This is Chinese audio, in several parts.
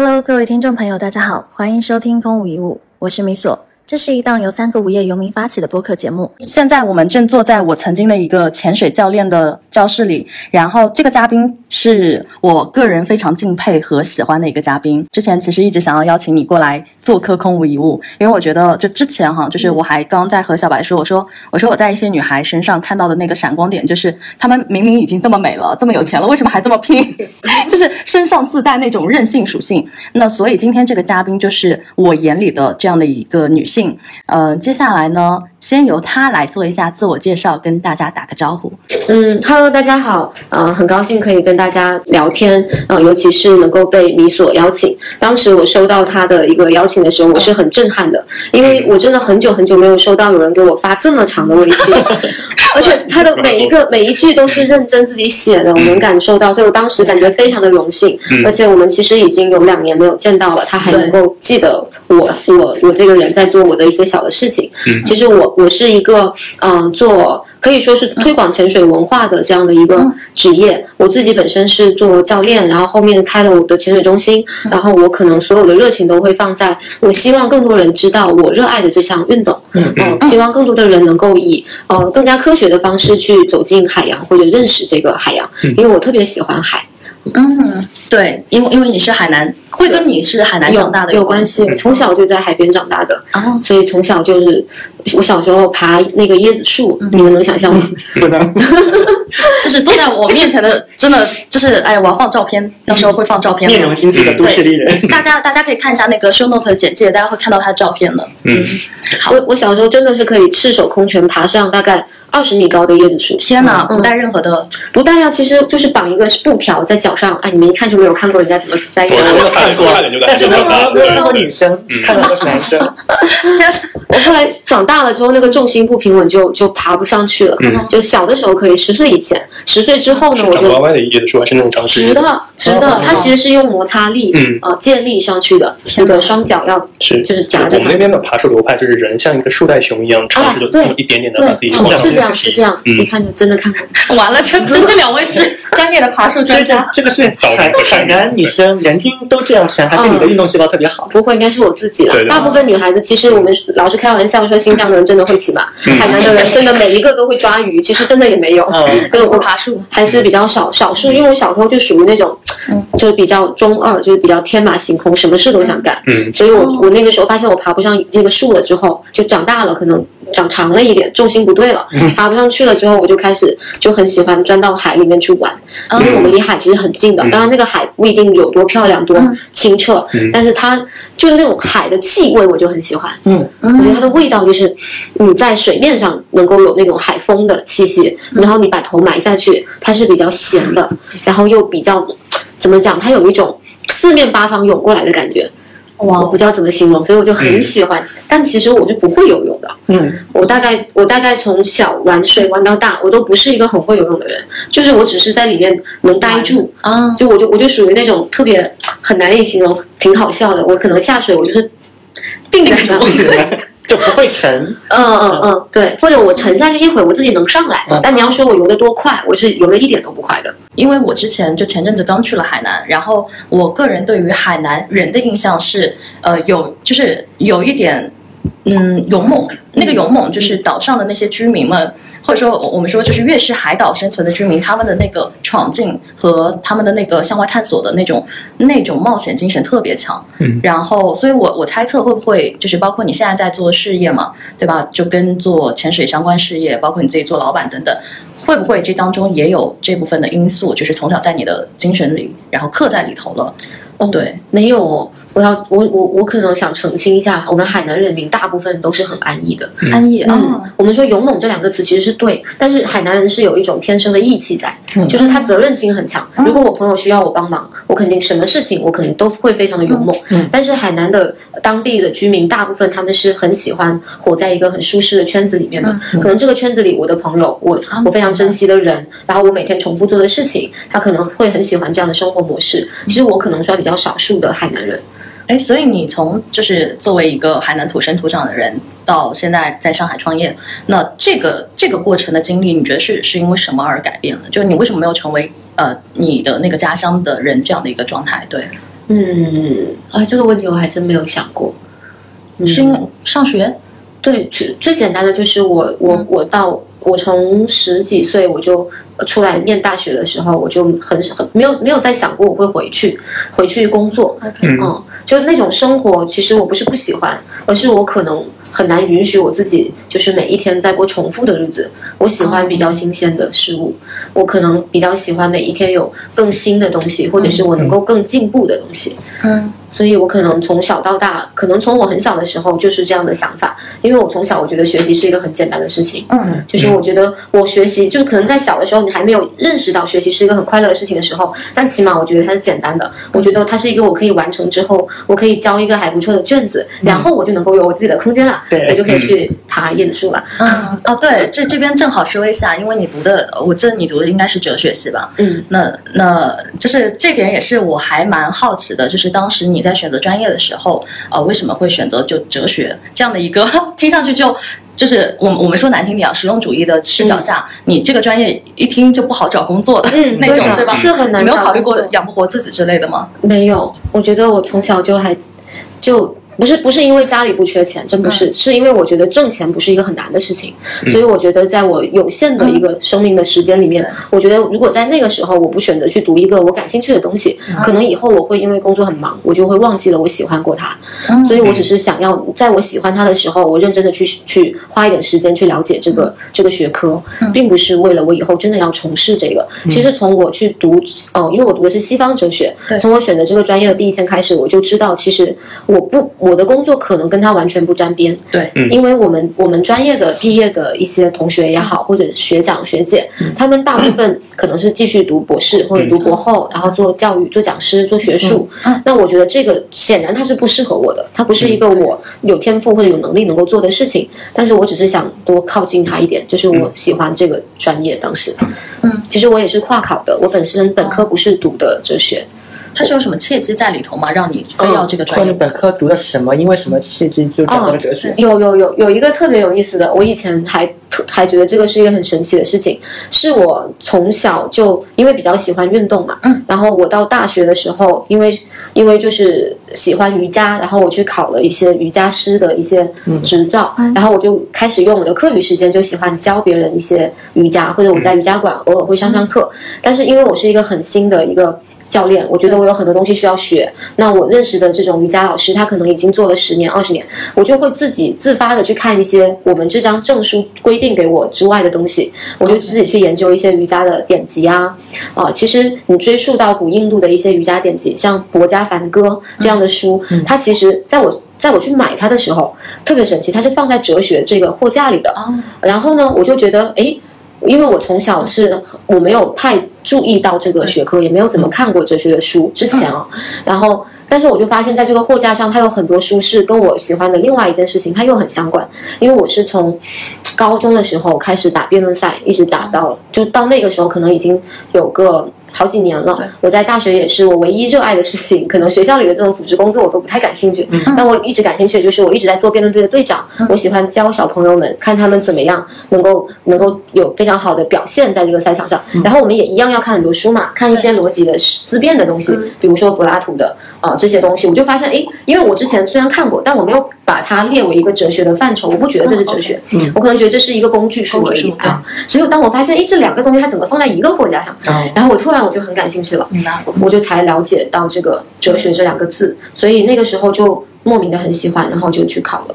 Hello，各位听众朋友，大家好，欢迎收听空无一物，我是米索。这是一档由三个无业游民发起的播客节目。现在我们正坐在我曾经的一个潜水教练的教室里，然后这个嘉宾是我个人非常敬佩和喜欢的一个嘉宾。之前其实一直想要邀请你过来做客空无一物，因为我觉得就之前哈，就是我还刚在和小白说，我说我说我在一些女孩身上看到的那个闪光点，就是她们明明已经这么美了，这么有钱了，为什么还这么拼？就是身上自带那种任性属性。那所以今天这个嘉宾就是我眼里的这样的一个女性。嗯，接下来呢，先由她来做一下自我介绍，跟大家打个招呼。嗯，Hello，大家好，呃，很高兴可以跟大家聊天，呃，尤其是能够被米所邀请。当时我收到他的一个邀请的时候，我是很震撼的，因为我真的很久很久没有收到有人给我发这么长的微信，而且 他的每一个每一句都是认真自己写的，我能感受到，所以我当时感觉非常的荣幸。而且我们其实已经有两年没有见到了，他还能够记得我，我，我这个人在做我的一些小的事情。其实我我是一个嗯做。可以说是推广潜水文化的这样的一个职业。我自己本身是做教练，然后后面开了我的潜水中心，然后我可能所有的热情都会放在我希望更多人知道我热爱的这项运动。嗯，希望更多的人能够以呃更加科学的方式去走进海洋或者认识这个海洋，因为我特别喜欢海。嗯，对，因为因为你是海南，会跟你是海南长大的有关系。从小就在海边长大的，所以从小就是我小时候爬那个椰子树，你们能想象吗？不能，就是坐在我面前的，真的就是哎，我要放照片，到时候会放照片。面容精致的都市丽人，大家大家可以看一下那个 show note 的简介，大家会看到他的照片的。嗯，好，我我小时候真的是可以赤手空拳爬上大概。二十米高的椰子树，天哪！不带任何的，不带呀，其实就是绑一个布条在脚上。哎，你们一看就没有看过人家怎么带。我没有看过，但是没有没有看过女生，看到都是男生。我后来长大了之后，那个重心不平稳，就就爬不上去了。就小的时候可以，十岁以前，十岁之后呢，我就歪歪的椰子树还是那种长直的，直的，它其实是用摩擦力，嗯，啊，建立上去的。那个双脚要是就是夹着。我们那边的爬树流派就是人像一个树袋熊一样，尝试的一点点的把自己冲上去。这样是这样，一看就真的看看。完了，这这这两位是专业的爬树专家。这个是 海海南女生人均都这样想，还是你的运动细胞特别好？不会，应该是我自己了。大部分女孩子，其实我们老是开玩笑说，新疆的人真的会骑马，海南的人真的每一个都会抓鱼。其实真的也没有，跟会爬树还是比较少少数。因为我小时候就属于那种，就是比较中二，就是比较天马行空，什么事都想干。嗯，所以我我那个时候发现我爬不上那个树了之后，就长大了，可能。长长了一点，重心不对了，爬不上去了。之后我就开始就很喜欢钻到海里面去玩，因为我们离海其实很近的。当然那个海不一定有多漂亮、多清澈，但是它就是那种海的气味，我就很喜欢。嗯，我觉得它的味道就是你在水面上能够有那种海风的气息，然后你把头埋下去，它是比较咸的，然后又比较怎么讲？它有一种四面八方涌过来的感觉。哇，我不知道怎么形容，所以我就很喜欢。但其实我就不会游泳的。嗯，我大概我大概从小玩水玩到大，我都不是一个很会游泳的人。就是我只是在里面能待住啊，就我就我就属于那种特别很难以形容，挺好笑的。我可能下水，我就是定在那。就不会沉，嗯嗯嗯，对，或者我沉下去一会儿，我自己能上来。但你要说我游得多快，我是游的一点都不快的。因为我之前就前阵子刚去了海南，然后我个人对于海南人的印象是，呃，有就是有一点，嗯，勇猛。那个勇猛就是岛上的那些居民们。或者说，我们说就是越是海岛生存的居民，他们的那个闯进和他们的那个向外探索的那种那种冒险精神特别强。嗯，然后，所以我我猜测会不会就是包括你现在在做事业嘛，对吧？就跟做潜水相关事业，包括你自己做老板等等，会不会这当中也有这部分的因素，就是从小在你的精神里，然后刻在里头了？哦，对，没有。我要我我我可能想澄清一下，我们海南人民大部分都是很安逸的，安逸啊。我们说勇猛这两个词其实是对，但是海南人是有一种天生的义气在，就是他责任心很强。如果我朋友需要我帮忙，我肯定什么事情我肯定都会非常的勇猛。但是海南的当地的居民大部分他们是很喜欢活在一个很舒适的圈子里面的，可能这个圈子里我的朋友，我我非常珍惜的人，然后我每天重复做的事情，他可能会很喜欢这样的生活模式。其实我可能算比较少数的海南人。哎，所以你从就是作为一个海南土生土长的人，到现在在上海创业，那这个这个过程的经历，你觉得是是因为什么而改变了？就是你为什么没有成为呃你的那个家乡的人这样的一个状态？对，嗯，啊，这个问题我还真没有想过。是因为上学？对，最最简单的就是我我我到我从十几岁我就出来念大学的时候，我就很很没有没有再想过我会回去回去工作。嗯，就那种生活，其实我不是不喜欢，而是我可能。很难允许我自己就是每一天在过重复的日子。我喜欢比较新鲜的事物，我可能比较喜欢每一天有更新的东西，或者是我能够更进步的东西。嗯，所以我可能从小到大，可能从我很小的时候就是这样的想法。因为我从小我觉得学习是一个很简单的事情。嗯，就是我觉得我学习，就可能在小的时候你还没有认识到学习是一个很快乐的事情的时候，但起码我觉得它是简单的。我觉得它是一个我可以完成之后，我可以交一个还不错的卷子，然后我就能够有我自己的空间了。对，我就可以去爬椰子树了。嗯，哦，对，这这边正好说一下，因为你读的，我记得你读的应该是哲学系吧？嗯，那那就是这点也是我还蛮好奇的，就是当时你在选择专业的时候，呃，为什么会选择就哲学这样的一个 听上去就就是我我们说难听点啊，实用主义的视角下，你这个专业一听就不好找工作的那种，对吧？是很难。没有考虑过养不活自己之类的吗？没有，我觉得我从小就还就。不是不是因为家里不缺钱，真不是，是因为我觉得挣钱不是一个很难的事情，所以我觉得在我有限的一个生命的时间里面，我觉得如果在那个时候我不选择去读一个我感兴趣的东西，可能以后我会因为工作很忙，我就会忘记了我喜欢过它，所以我只是想要在我喜欢它的时候，我认真的去去花一点时间去了解这个这个学科，并不是为了我以后真的要从事这个。其实从我去读，哦，因为我读的是西方哲学，从我选择这个专业的第一天开始，我就知道其实我不。我的工作可能跟他完全不沾边，对，因为我们我们专业的毕业的一些同学也好，或者学长学姐，他们大部分可能是继续读博士或者读博后，然后做教育、做讲师、做学术。那我觉得这个显然它是不适合我的，它不是一个我有天赋或者有能力能够做的事情。但是我只是想多靠近他一点，就是我喜欢这个专业。当时，嗯，其实我也是跨考的，我本身本科不是读的哲学。他是有什么契机在里头吗？让你非要这个专业？你本科读的什么？因为什么契机就转到了哲学？有有有有一个特别有意思的，我以前还还觉得这个是一个很神奇的事情。是我从小就因为比较喜欢运动嘛，嗯，然后我到大学的时候，因为因为就是喜欢瑜伽，然后我去考了一些瑜伽师的一些执照，然后我就开始用我的课余时间就喜欢教别人一些瑜伽，或者我在瑜伽馆偶尔会上上课。但是因为我是一个很新的一个。教练，我觉得我有很多东西需要学。那我认识的这种瑜伽老师，他可能已经做了十年、二十年，我就会自己自发的去看一些我们这张证书规定给我之外的东西，我就自己去研究一些瑜伽的典籍啊。啊，其实你追溯到古印度的一些瑜伽典籍，像《博伽梵歌》这样的书，它其实在我在我去买它的时候特别神奇，它是放在哲学这个货架里的。然后呢，我就觉得，哎。因为我从小是我没有太注意到这个学科，也没有怎么看过哲学的书之前啊，然后但是我就发现，在这个货架上，它有很多书是跟我喜欢的另外一件事情，它又很相关。因为我是从高中的时候开始打辩论赛，一直打到就到那个时候，可能已经有个。好几年了，我在大学也是我唯一热爱的事情。可能学校里的这种组织工作我都不太感兴趣，但我一直感兴趣的就是我一直在做辩论队的队长。我喜欢教小朋友们，看他们怎么样能够能够有非常好的表现在这个赛场上。然后我们也一样要看很多书嘛，看一些逻辑的思辨的东西，比如说柏拉图的啊这些东西。我就发现，哎，因为我之前虽然看过，但我没有把它列为一个哲学的范畴。我不觉得这是哲学，我可能觉得这是一个工具书而已啊。所以当我发现，哎，这两个东西它怎么放在一个货架上？然后我突然。我就很感兴趣了，明白？我就才了解到这个哲学这两个字，所以那个时候就莫名的很喜欢，然后就去考了。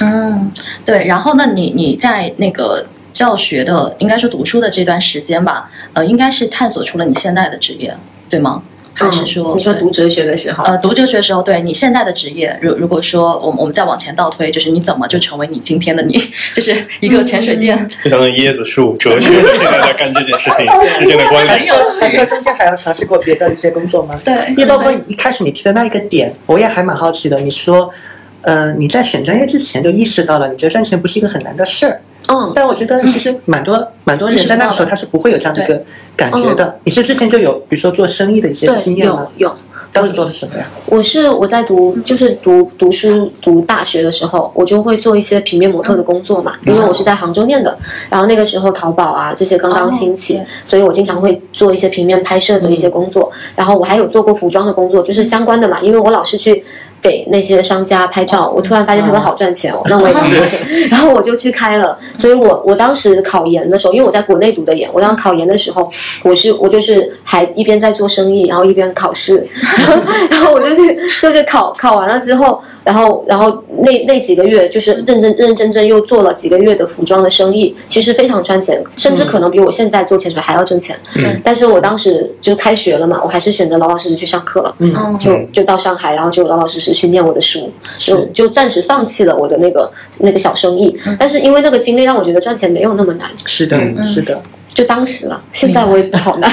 嗯，对。然后，那你你在那个教学的，应该说读书的这段时间吧，呃，应该是探索出了你现在的职业，对吗？还是说你说读哲学的时候，呃，读哲学的时候，对你现在的职业，如如果说我们我们再往前倒推，就是你怎么就成为你今天的你，就是一个潜水店，就相当于椰子树哲学现在在干这件事情 之间的关联。还有还有中间还要尝试过别的一些工作吗？对，也包括一开始你提的那一个点，我也还蛮好奇的。你说，呃，你在选专业之前就意识到了，你觉得赚钱不是一个很难的事儿。嗯，但我觉得其实蛮多蛮多人在那个时候他是不会有这样的一个感觉的。你是之前就有，比如说做生意的一些经验吗？有有，当时做的什么呀？我是我在读，就是读读书读大学的时候，我就会做一些平面模特的工作嘛，因为我是在杭州念的，然后那个时候淘宝啊这些刚刚兴起，所以我经常会做一些平面拍摄的一些工作，然后我还有做过服装的工作，就是相关的嘛，因为我老是去。给那些商家拍照，我突然发现他们好赚钱哦，那我也 去，然后我就去开了。所以我我当时考研的时候，因为我在国内读的研，我当时考研的时候，我是我就是还一边在做生意，然后一边考试，然后我就去就是考考完了之后。然后，然后那那几个月就是认真认认真真又做了几个月的服装的生意，其实非常赚钱，甚至可能比我现在做潜水还要挣钱。嗯，但是我当时就开学了嘛，我还是选择老老实实去上课了。嗯，就就到上海，然后就老老实实去念我的书，就就暂时放弃了我的那个那个小生意。但是因为那个经历让我觉得赚钱没有那么难。是的，是的。就当时了，现在我也觉得好难。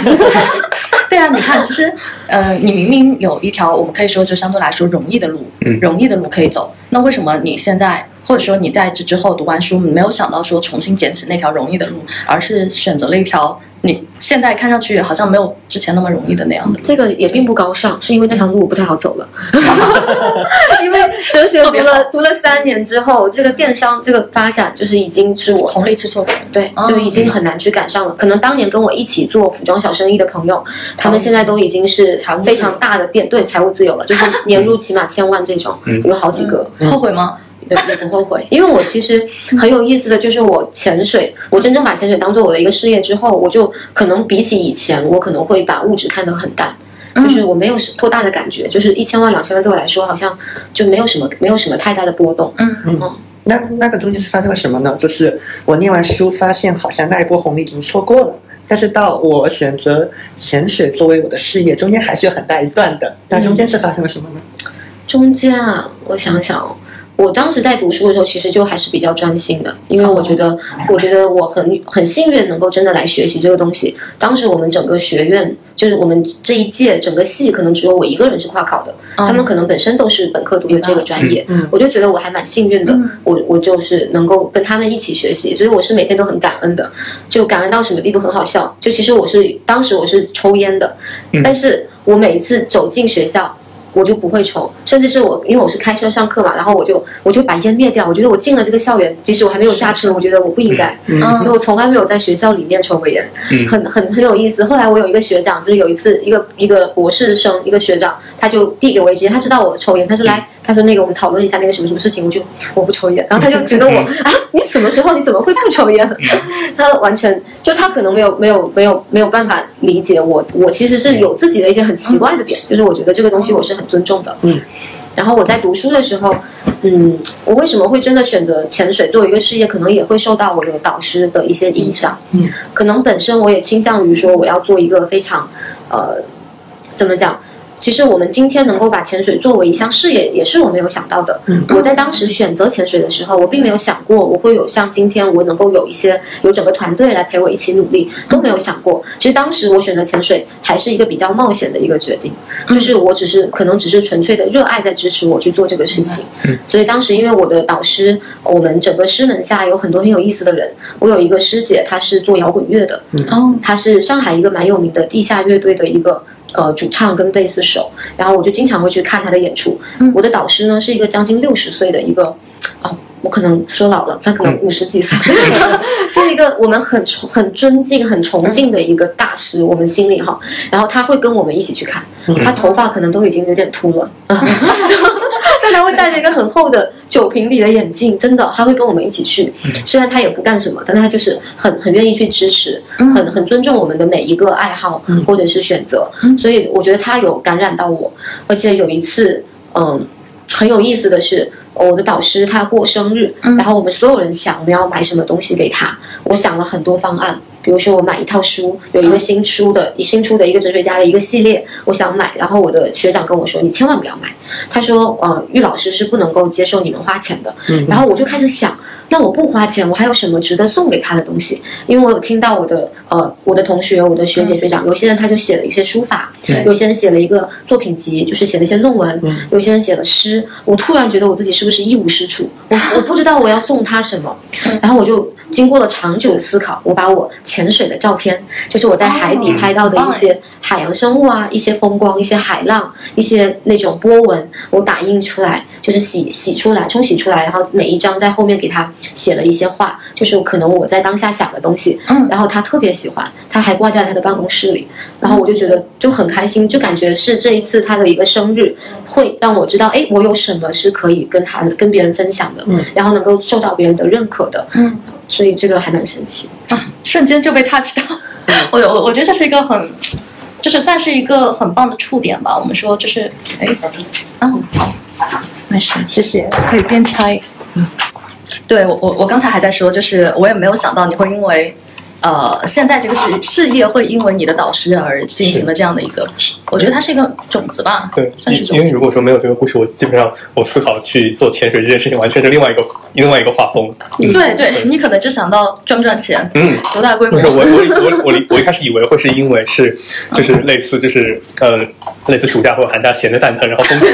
对啊，你看，其实，呃，你明明有一条我们可以说就相对来说容易的路，容易的路可以走，那为什么你现在或者说你在这之后读完书，没有想到说重新捡起那条容易的路，而是选择了一条？你现在看上去好像没有之前那么容易的那样的，这个也并不高尚，是因为那条路不太好走了。因为哲学读了读了三年之后，这个电商这个发展就是已经是我红利吃错对，就已经很难去赶上了。可能当年跟我一起做服装小生意的朋友，他们现在都已经是非常大的店，对，财务自由了，就是年入起码千万这种，有好几个。后悔吗？也也不后悔，因为我其实很有意思的就是我潜水，我真正把潜水当做我的一个事业之后，我就可能比起以前，我可能会把物质看得很淡，就是我没有多大的感觉，就是一千万两千万对我来说好像就没有什么没有什么太大的波动。嗯嗯，那那个中间是发生了什么呢？就是我念完书发现好像那一波红利已经错过了，但是到我选择潜水作为我的事业，中间还是有很大一段的。那中间是发生了什么呢？中间啊，我想想。我当时在读书的时候，其实就还是比较专心的，因为我觉得，我觉得我很很幸运能够真的来学习这个东西。当时我们整个学院，就是我们这一届整个系，可能只有我一个人是跨考的，他们可能本身都是本科读的这个专业。我就觉得我还蛮幸运的，我我就是能够跟他们一起学习，所以我是每天都很感恩的，就感恩到什么地步很好笑。就其实我是当时我是抽烟的，但是我每一次走进学校。我就不会抽，甚至是我，因为我是开车上课嘛，然后我就我就把烟灭掉。我觉得我进了这个校园，即使我还没有下车，我觉得我不应该，所以我从来没有在学校里面抽过烟，很很很有意思。后来我有一个学长，就是有一次一个一个博士生一个学长，他就递给我一支烟，他知道我抽烟，他说来。他说：“那个，我们讨论一下那个什么什么事情。”我就我不抽烟，然后他就觉得我啊，你什么时候你怎么会不抽烟？他完全就他可能没有没有没有没有办法理解我，我其实是有自己的一些很奇怪的点，就是我觉得这个东西我是很尊重的。嗯，然后我在读书的时候，嗯，我为什么会真的选择潜水作为一个事业？可能也会受到我的导师的一些影响。嗯，可能本身我也倾向于说我要做一个非常呃，怎么讲？其实我们今天能够把潜水作为一项事业，也是我没有想到的。我在当时选择潜水的时候，我并没有想过我会有像今天我能够有一些有整个团队来陪我一起努力，都没有想过。其实当时我选择潜水还是一个比较冒险的一个决定，就是我只是可能只是纯粹的热爱在支持我去做这个事情。嗯所以当时因为我的导师，我们整个师门下有很多很有意思的人。我有一个师姐，她是做摇滚乐的，哦，她是上海一个蛮有名的地下乐队的一个。呃，主唱跟贝斯手，然后我就经常会去看他的演出。我的导师呢是一个将近六十岁的一个，哦，我可能说老了，他可能五十几岁，是一个我们很崇、很尊敬、很崇敬的一个大师，我们心里哈。然后他会跟我们一起去看，他头发可能都已经有点秃了。但他会戴着一个很厚的酒瓶里的眼镜，真的，他会跟我们一起去。虽然他也不干什么，但他就是很很愿意去支持，很很尊重我们的每一个爱好或者是选择。所以我觉得他有感染到我。而且有一次，嗯，很有意思的是，我的导师他过生日，然后我们所有人想我们要买什么东西给他，我想了很多方案。比如说我买一套书，有一个新出的，新出的一个哲学家的一个系列，我想买。然后我的学长跟我说：“你千万不要买。”他说：“呃，玉老师是不能够接受你们花钱的。”然后我就开始想。那我不花钱，我还有什么值得送给他的东西？因为我有听到我的呃，我的同学、我的学姐、学长，有些人他就写了一些书法，有些人写了一个作品集，就是写了一些论文，有些人写了诗。我突然觉得我自己是不是一无是处？我我不知道我要送他什么，然后我就经过了长久的思考，我把我潜水的照片，就是我在海底拍到的一些海洋生物啊，一些风光，一些海浪，一些那种波纹，我打印出来，就是洗洗出来，冲洗出来，然后每一张在后面给他写了一些话，就是可能我在当下想的东西，嗯。然后他特别喜欢，他还挂在他的办公室里，然后我就觉得就很开心，就感觉是这一次他的一个生日，会让我知道，哎，我有什么是可以跟他跟别人分享的，嗯。然后能够受到别人的认可的，嗯，所以这个还蛮神奇啊。瞬间就被 touch 到。我我我觉得这是一个很，就是算是一个很棒的触点吧。我们说就是，哎，嗯，好，没事，谢谢。可以边拆。嗯，对我我我刚才还在说，就是我也没有想到你会因为。呃，现在这个事 事业会因为你的导师而进行了这样的一个，我觉得它是一个种子吧，对，算是种子。因为如果说没有这个故事，我基本上我思考去做潜水这件事情，完全是另外一个另外一个画风。嗯。对对，你可能就想到赚不赚钱，嗯，多大规模。不是我我我我我一开始以为会是因为是就是类似就是呃类似暑假或者寒假闲的蛋疼，然后疯狂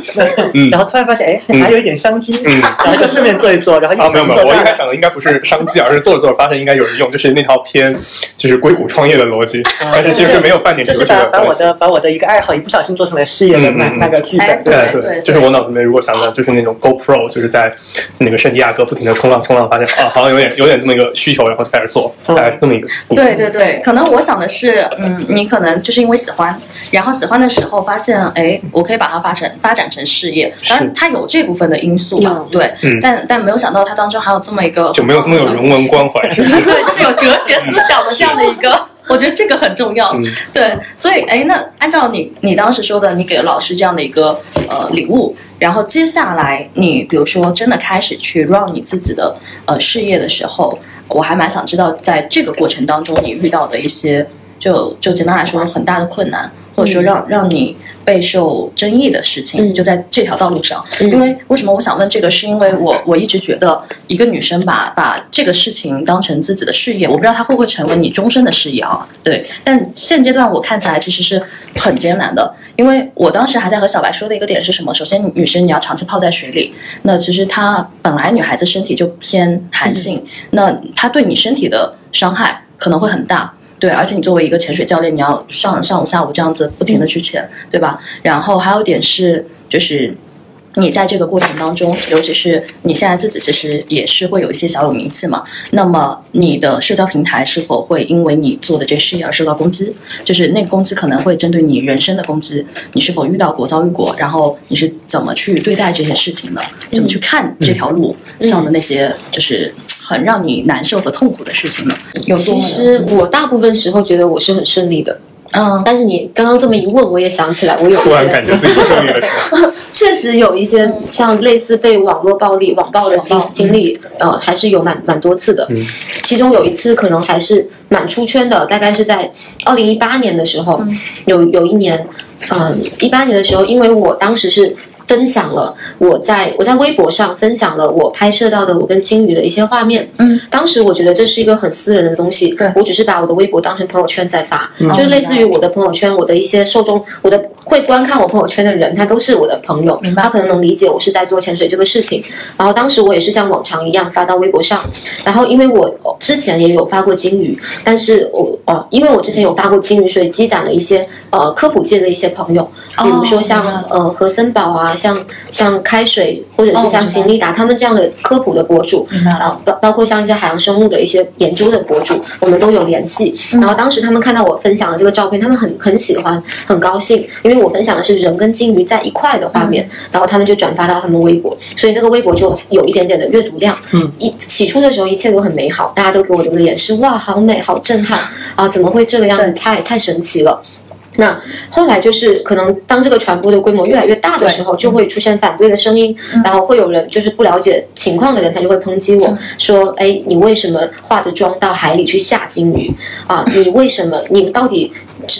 潜水。嗯。然后突然发现，哎，嗯。还有一点商机，嗯。然后就顺便做一做，然后啊，没有没有，我一开始始想的应该不是商机，而是做着做着发现应该有人用，就是那套偏就是硅谷创业的逻辑，但是其实没有半点就这个这是把把我。的把我的一个爱好一不小心做成了事业的那那个剧哎本。对对对就是我脑子里面如果想的就是那种 GoPro，就是在那个圣地亚哥不停的冲浪冲浪，发现啊好像有点有点这么一个需求，然后就开始做，大概是这么一个。对对对，可能我想的是，嗯，你可能就是因为喜欢，然后喜欢的时候发现，哎，我可以把它发成发展成事业。当然，它有这部分的因素吧有，对，嗯但但没有想到它当中还有这么一个就没有这么有人文关怀，是不是？对，就是有哲学思想的这样的一个。我觉得这个很重要，嗯对，所以哎，那按照你你当时说的，你给了老师这样的一个呃礼物，然后接下来你比如说真的开始去 run 你自己的呃事业的时候，我还蛮想知道，在这个过程当中你遇到的一些，就就简单来说很大的困难，或者说让让你备受争议的事情，嗯就在这条道路上。嗯因为为什么我想问这个，是因为我我一直觉得一个女生把把这个事情当成自己的事业，我不知道她会不会成为你终身的事业啊？对，但现阶段我看起来其实是很艰难的。因为我当时还在和小白说的一个点是什么？首先，女生你要长期泡在水里，那其实她本来女孩子身体就偏寒性，那她对你身体的伤害可能会很大。对，而且你作为一个潜水教练，你要上上午下午这样子不停的去潜，对吧？然后还有一点是，就是你在这个过程当中，尤其是你现在自己其实也是会有一些小有名气嘛，那么你的社交平台是否会因为你做的这事业而受到攻击？就是那个攻击可能会针对你人生的攻击，你是否遇到过、遭遇过？然后你是怎么去对待这些事情的？怎么去看这条路上的那些就是很让你难受和痛苦的事情呢？有多其实我大部分时候觉得我是很顺利的，嗯但是你刚刚这么一问，我也想起来，我有一突然感些觉自己是胜利的时候。确实有一些像类似被网络暴力、网暴的经经历，呃，还是有蛮蛮多次的。嗯其中有一次可能还是蛮出圈的，大概是在二零一八年的时候，有有一年，嗯、一八年的时候，因为我当时是。分享了我在我在微博上分享了我拍摄到的我跟金鱼的一些画面。嗯，当时我觉得这是一个很私人的东西，对我只是把我的微博当成朋友圈在发，嗯就是类似于我的朋友圈，我的一些受众，我的会观看我朋友圈的人，他都是我的朋友，明白他可能能理解我是在做潜水这个事情。然后当时我也是像往常一样发到微博上，然后因为我之前也有发过金鱼，但是我呃，因为我之前有发过金鱼，所以积攒了一些呃科普界的一些朋友，比如说像、呃何森堡啊，像像开水或者是像邢丽达他们这样的科普的博主，明白了然后包包括像一些海洋生物的一些研究的博主，我们都有联系。嗯然后当时他们看到我分享的这个照片，他们很很喜欢，很高兴，因为我分享的是人跟金鱼在一块的画面，嗯然后他们就转发到他们微博，所以那个微博就有一点点的阅读量。嗯，一起初的时候一切都很美好，大家都给我留的言是哇，好美，好震撼 啊，怎么会这个样子？太太神奇了。那后来就是可能当这个传播的规模越来越大的时候，就会出现反对的声音，然后会有人就是不了解情况的人，他就会抨击我说：“哎，你为什么化着妆到海里去下金鱼啊？你为什么？你到底？”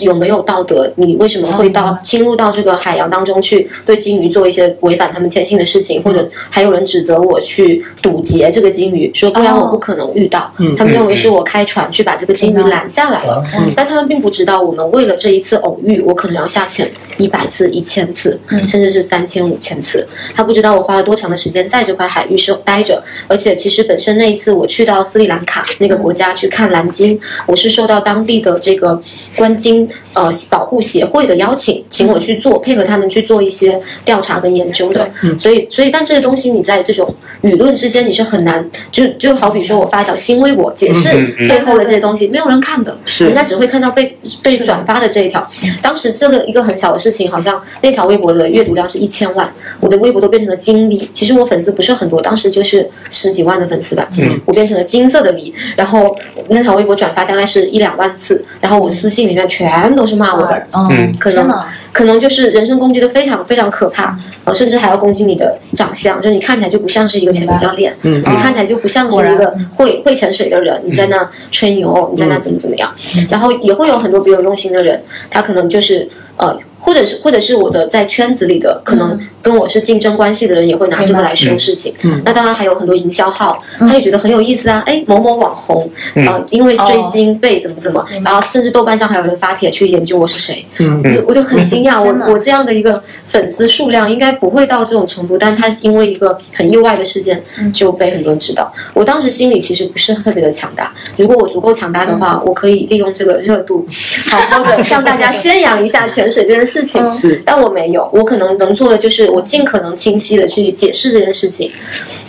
有没有道德？你为什么会到侵入到这个海洋当中去对鲸鱼做一些违反他们天性的事情？或者还有人指责我去堵截这个鲸鱼，说不然我不可能遇到。他们认为是我开船去把这个鲸鱼拦下来了，但他们并不知道我们为了这一次偶遇，我可能要下潜一百次、一千次，嗯甚至是三千、五千次。他不知道我花了多长的时间在这块海域是待着，而且其实本身那一次我去到斯里兰卡那个国家去看蓝鲸，我是受到当地的这个观鲸呃保护协会的邀请，请我去做配合他们去做一些调查跟研究的。所以所以但这些东西你在这种舆论之间你是很难，就就好比说我发一条新微博解释背后的这些东西，没有人看的，是人家只会看到被被转发的这一条。当时这个一个很小的事情，好像那条微博的阅读量是一千万，我的微博都变成了金币。其实我粉丝不是很多，当时就是十几万的粉丝吧，嗯我变成了金色的币。然后那条微博转发大概是一两万次，然后我私信里面全都是骂我的，嗯，可能可能就是人身攻击的非常非常可怕，呃，甚至还要攻击你的长相，就你看起来就不像是一个潜水教练，嗯。你看起来就不像是一个会会潜水的人，你在那吹牛，你在那怎么怎么样，然后也会有很多别有用心的人，他可能就是呃。或者是或者是我的在圈子里的，可能跟我是竞争关系的人，也会拿这个来说事情。嗯。那当然还有很多营销号，他也觉得很有意思啊。哎，某某网红，嗯。啊，因为追星被怎么怎么，然后甚至豆瓣上还有人发帖去研究我是谁。嗯。我就很惊讶，我我这样的一个粉丝数量应该不会到这种程度，但他因为一个很意外的事件就被很多人知道。我当时心里其实不是特别的强大，如果我足够强大的话，我可以利用这个热度，好好的向大家宣扬一下潜水这件事情。是但我没有，我可能能做的就是我尽可能清晰的去解释这件事情，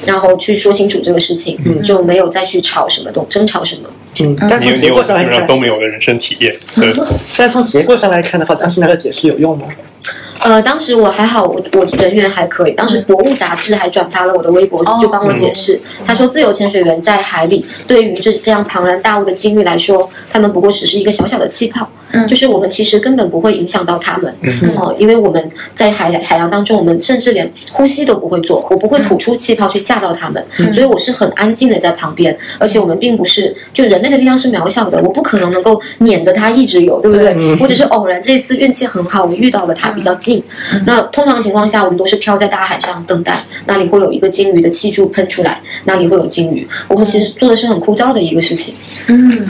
然后去说清楚这个事情，就没有再去吵什么东争吵什么。嗯，但从结果上来看都，没有的人生体验，对，但从结果上来看的话，当时那个解释有用吗？呃，当时我还好，我我人缘还可以。当时《博物》杂志还转发了我的微博，哦就帮我解释。他说，自由潜水员在海里，对于这这样庞然大物的鲸鱼来说，他们不过只是一个小小的气泡。嗯就是我们其实根本不会影响到他们，嗯哦，因为我们在海海洋当中，我们甚至连呼吸都不会做，我不会吐出气泡去吓到他们，所以我是很安静的在旁边，而且我们并不是就人类的力量是渺小的，我不可能能够撵着它一直游，对不对？我只是偶然这一次运气很好，我遇到了它比较近，那通常情况下我们都是漂在大海上等待，那里会有一个鲸鱼的气柱喷出来，那里会有鲸鱼，我们其实做的是很枯燥的一个事情。嗯，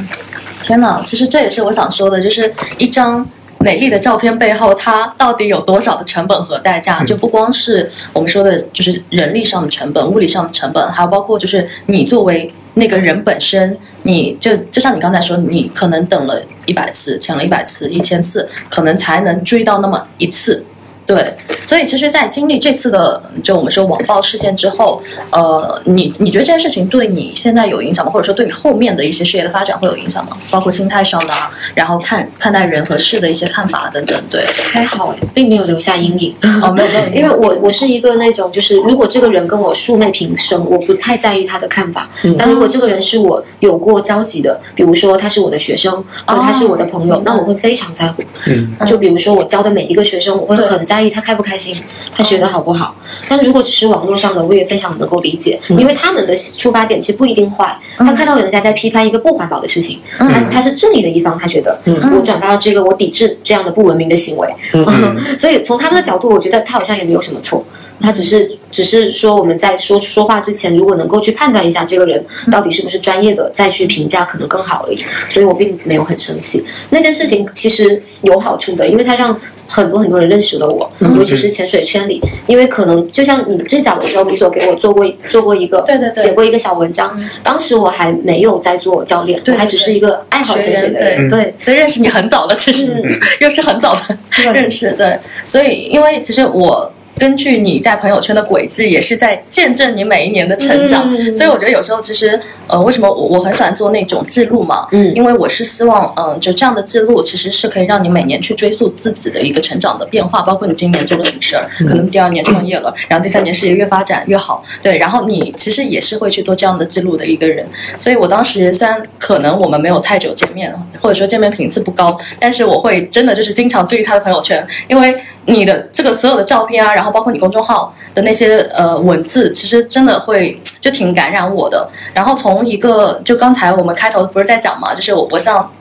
天哪！其实这也是我想说的，就是一张美丽的照片背后，它到底有多少的成本和代价？就不光是我们说的，就是人力上的成本、物理上的成本，还有包括就是你作为那个人本身，你就就像你刚才说，你可能等了一百次，抢了一百次、一千次，可能才能追到那么一次。对，所以其实，在经历这次的就我们说网暴事件之后，呃，你你觉得这件事情对你现在有影响吗？或者说对你后面的一些事业的发展会有影响吗？包括心态上的啊，然后看看待人和事的一些看法等等。对，还好哎，并没有留下阴影。哦，没有没有，因为我我是一个那种，就是如果这个人跟我素昧平生，我不太在意他的看法。但如果这个人是我有过交集的，比如说他是我的学生，或者他是我的朋友，那我会非常在乎。嗯，就比如说我教的每一个学生，我会很在意他开不开心，他学的好不好。但如果只是网络上的，我也非常能够理解，因为他们的出发点其实不一定坏。他看到人家在批判一个不环保的事情，他他是正义的一方，他觉得我转发了这个，我抵制这样的不文明的行为。所以从他们的角度，我觉得他好像也没有什么错。他只是只是说我们在说说话之前，如果能够去判断一下这个人到底是不是专业的，再去评价可能更好而已。所以我并没有很生气。那件事情其实有好处的，因为它让很多很多人认识了我，尤其是潜水圈里。因为可能就像你最早的时候，米所给我做过做过一个对对对写过一个小文章，当时我还没有在做教练，对我还只是一个爱好潜水的人。对，所以认识你很早了，其实、嗯 又是很早的认识，对，所以因为其实我。根据你在朋友圈的轨迹，也是在见证你每一年的成长，嗯。所以我觉得有时候其实，呃，为什么我我很喜欢做那种记录嘛？嗯。因为我是希望，嗯、就这样的记录其实是可以让你每年去追溯自己的一个成长的变化，包括你今年做了什么事儿，可能第二年创业了，然后第三年事业越发展越好，对，然后你其实也是会去做这样的记录的一个人，所以我当时虽然可能我们没有太久见面，或者说见面频次不高，但是我会真的就是经常注意他的朋友圈，因为你的这个所有的照片啊，然后包括你公众号的那些呃文字，其实真的会就挺感染我的。然后从一个就刚才我们开头不是在讲嘛，就是我我向。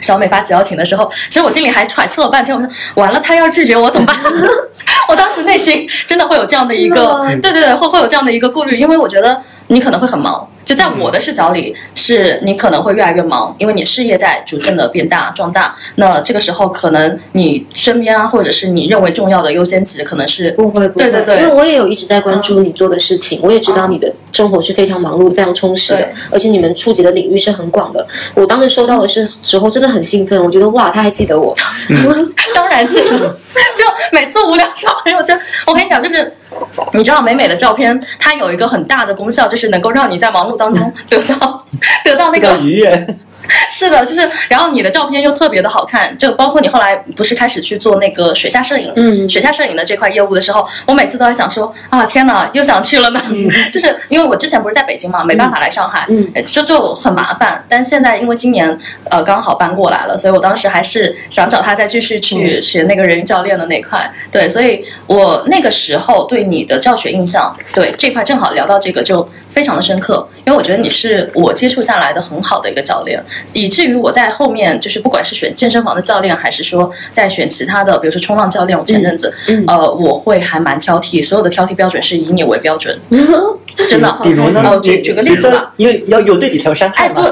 小美发起邀请的时候，其实我心里还揣测了半天，我说完了，她要拒绝我怎么办？我当时内心真的会有这样的一个，对对对，会会有这样的一个顾虑，因为我觉得你可能会很忙。就在我的视角里，是你可能会越来越忙，因为你事业在逐渐的变大壮大。那这个时候，可能你身边啊，或者是你认为重要的优先级，可能是不会，不会，对对对，因为我也有一直在关注你做的事情，我也知道你的生活是非常忙碌、非常充实的，而且你们触及的领域是很广的。我当时收到的是时候真的很兴奋，我觉得哇，他还记得我，当然记得，就每次无聊刷朋友圈，我跟你讲，就是。你知道美美的照片，它有一个很大的功效，就是能够让你在忙碌当中得到 得到那个愉悦。是的，就是，然后你的照片又特别的好看，就包括你后来不是开始去做那个水下摄影，嗯，水下摄影的这块业务的时候，我每次都在想说啊，天哪，又想去了呢，就是因为我之前不是在北京嘛，没办法来上海，嗯，就就很麻烦，但现在因为今年呃刚好搬过来了，所以我当时还是想找他再继续去学那个人鱼教练的那块，对，所以我那个时候对你的教学印象，对这块正好聊到这个就非常的深刻，因为我觉得你是我接触下来的很好的一个教练。以至于我在后面就是不管是选健身房的教练，还是说在选其他的，比如说冲浪教练，我前阵子，呃，我会还蛮挑剔，所有的挑剔标准是以你为标准，真的。比如呢？举举个例子吧，因为要有对比才有伤害嘛。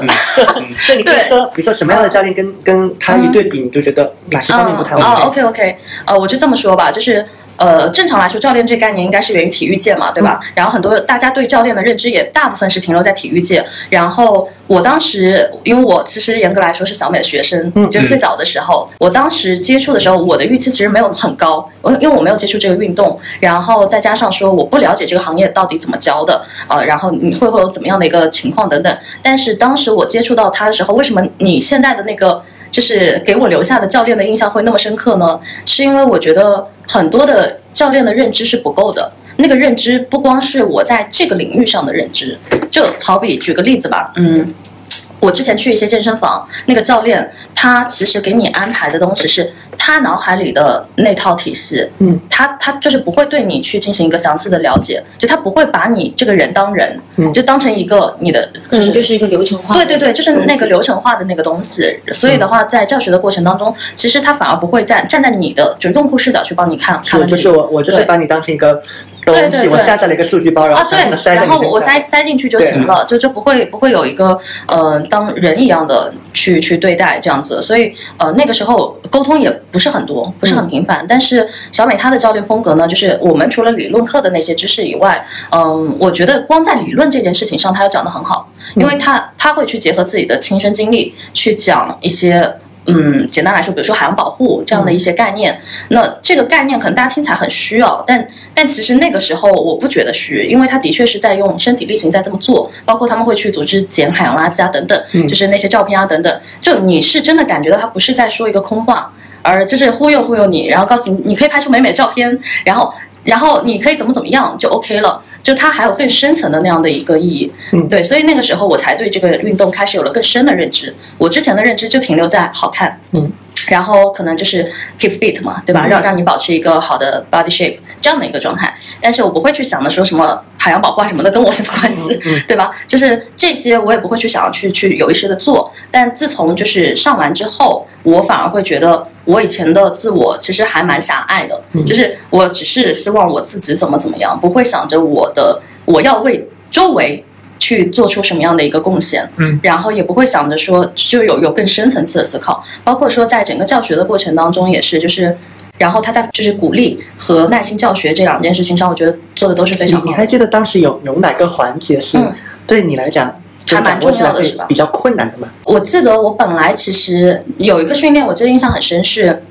所以你可以说，比如说什么样的教练跟跟他一对比，你就觉得哪些方面不太 OK OK，呃，我就这么说吧，就是。呃，正常来说，教练这概念应该是源于体育界嘛，对吧？然后很多大家对教练的认知也大部分是停留在体育界。然后我当时，因为我其实严格来说是小美的学生，就是最早的时候，我当时接触的时候，我的预期其实没有很高，我因为我没有接触这个运动，然后再加上说我不了解这个行业到底怎么教的，呃，然后你会会有怎么样的一个情况等等。但是当时我接触到他的时候，为什么你现在的那个？就是给我留下的教练的印象会那么深刻呢？是因为我觉得很多的教练的认知是不够的。那个认知不光是我在这个领域上的认知，就好比举个例子吧，嗯。我之前去一些健身房，那个教练他其实给你安排的东西是他脑海里的那套体系，嗯，他他就是不会对你去进行一个详细的了解，就他不会把你这个人当人，嗯，就当成一个你的，就是就是一个流程化，对对对，就是那个流程化的那个东西。所以的话，在教学的过程当中，其实他反而不会站站在你的就用户视角去帮你看看问题，就是我我就是把你当成一个。对对对，我下载了一个数据包，然后对，然后我塞塞进去就行了，就就不会不会有一个呃当人一样的去去对待这样子，所以呃那个时候沟通也不是很多，不是很频繁。但是小美她的教练风格呢，就是我们除了理论课的那些知识以外，嗯，我觉得光在理论这件事情上，她要讲的很好，因为她她会去结合自己的亲身经历去讲一些。嗯，简单来说，比如说海洋保护这样的一些概念，那这个概念可能大家听起来很虚哦，但但其实那个时候我不觉得虚，因为他的确是在用身体力行在这么做，包括他们会去组织捡海洋垃圾啊等等，就是那些照片啊等等，就你是真的感觉到他不是在说一个空话，而就是忽悠忽悠你，然后告诉你你可以拍出美美的照片，然后然后你可以怎么怎么样就 OK 了。就它还有更深层的那样的一个意义，嗯，对，所以那个时候我才对这个运动开始有了更深的认知。我之前的认知就停留在好看，嗯，然后可能就是 keep fit 嘛，对吧？让让你保持一个好的 body shape 这样的一个状态。但是我不会去想的说什么海洋保护啊什么的跟我什么关系，对吧？就是这些我也不会去想要去去有意识的做。但自从就是上完之后，我反而会觉得。我以前的自我其实还蛮狭隘的，就是我只是希望我自己怎么怎么样，不会想着我的我要为周围去做出什么样的一个贡献，嗯，然后也不会想着说就有有更深层次的思考，包括说在整个教学的过程当中也是，就是然后他在就是鼓励和耐心教学这两件事情上，我觉得做的都是非常好。你还记得当时有有哪个环节是对你来讲？还蛮重要的是吧？比较困难的嘛。我记得我本来其实有一个训练，我记得印象很深，是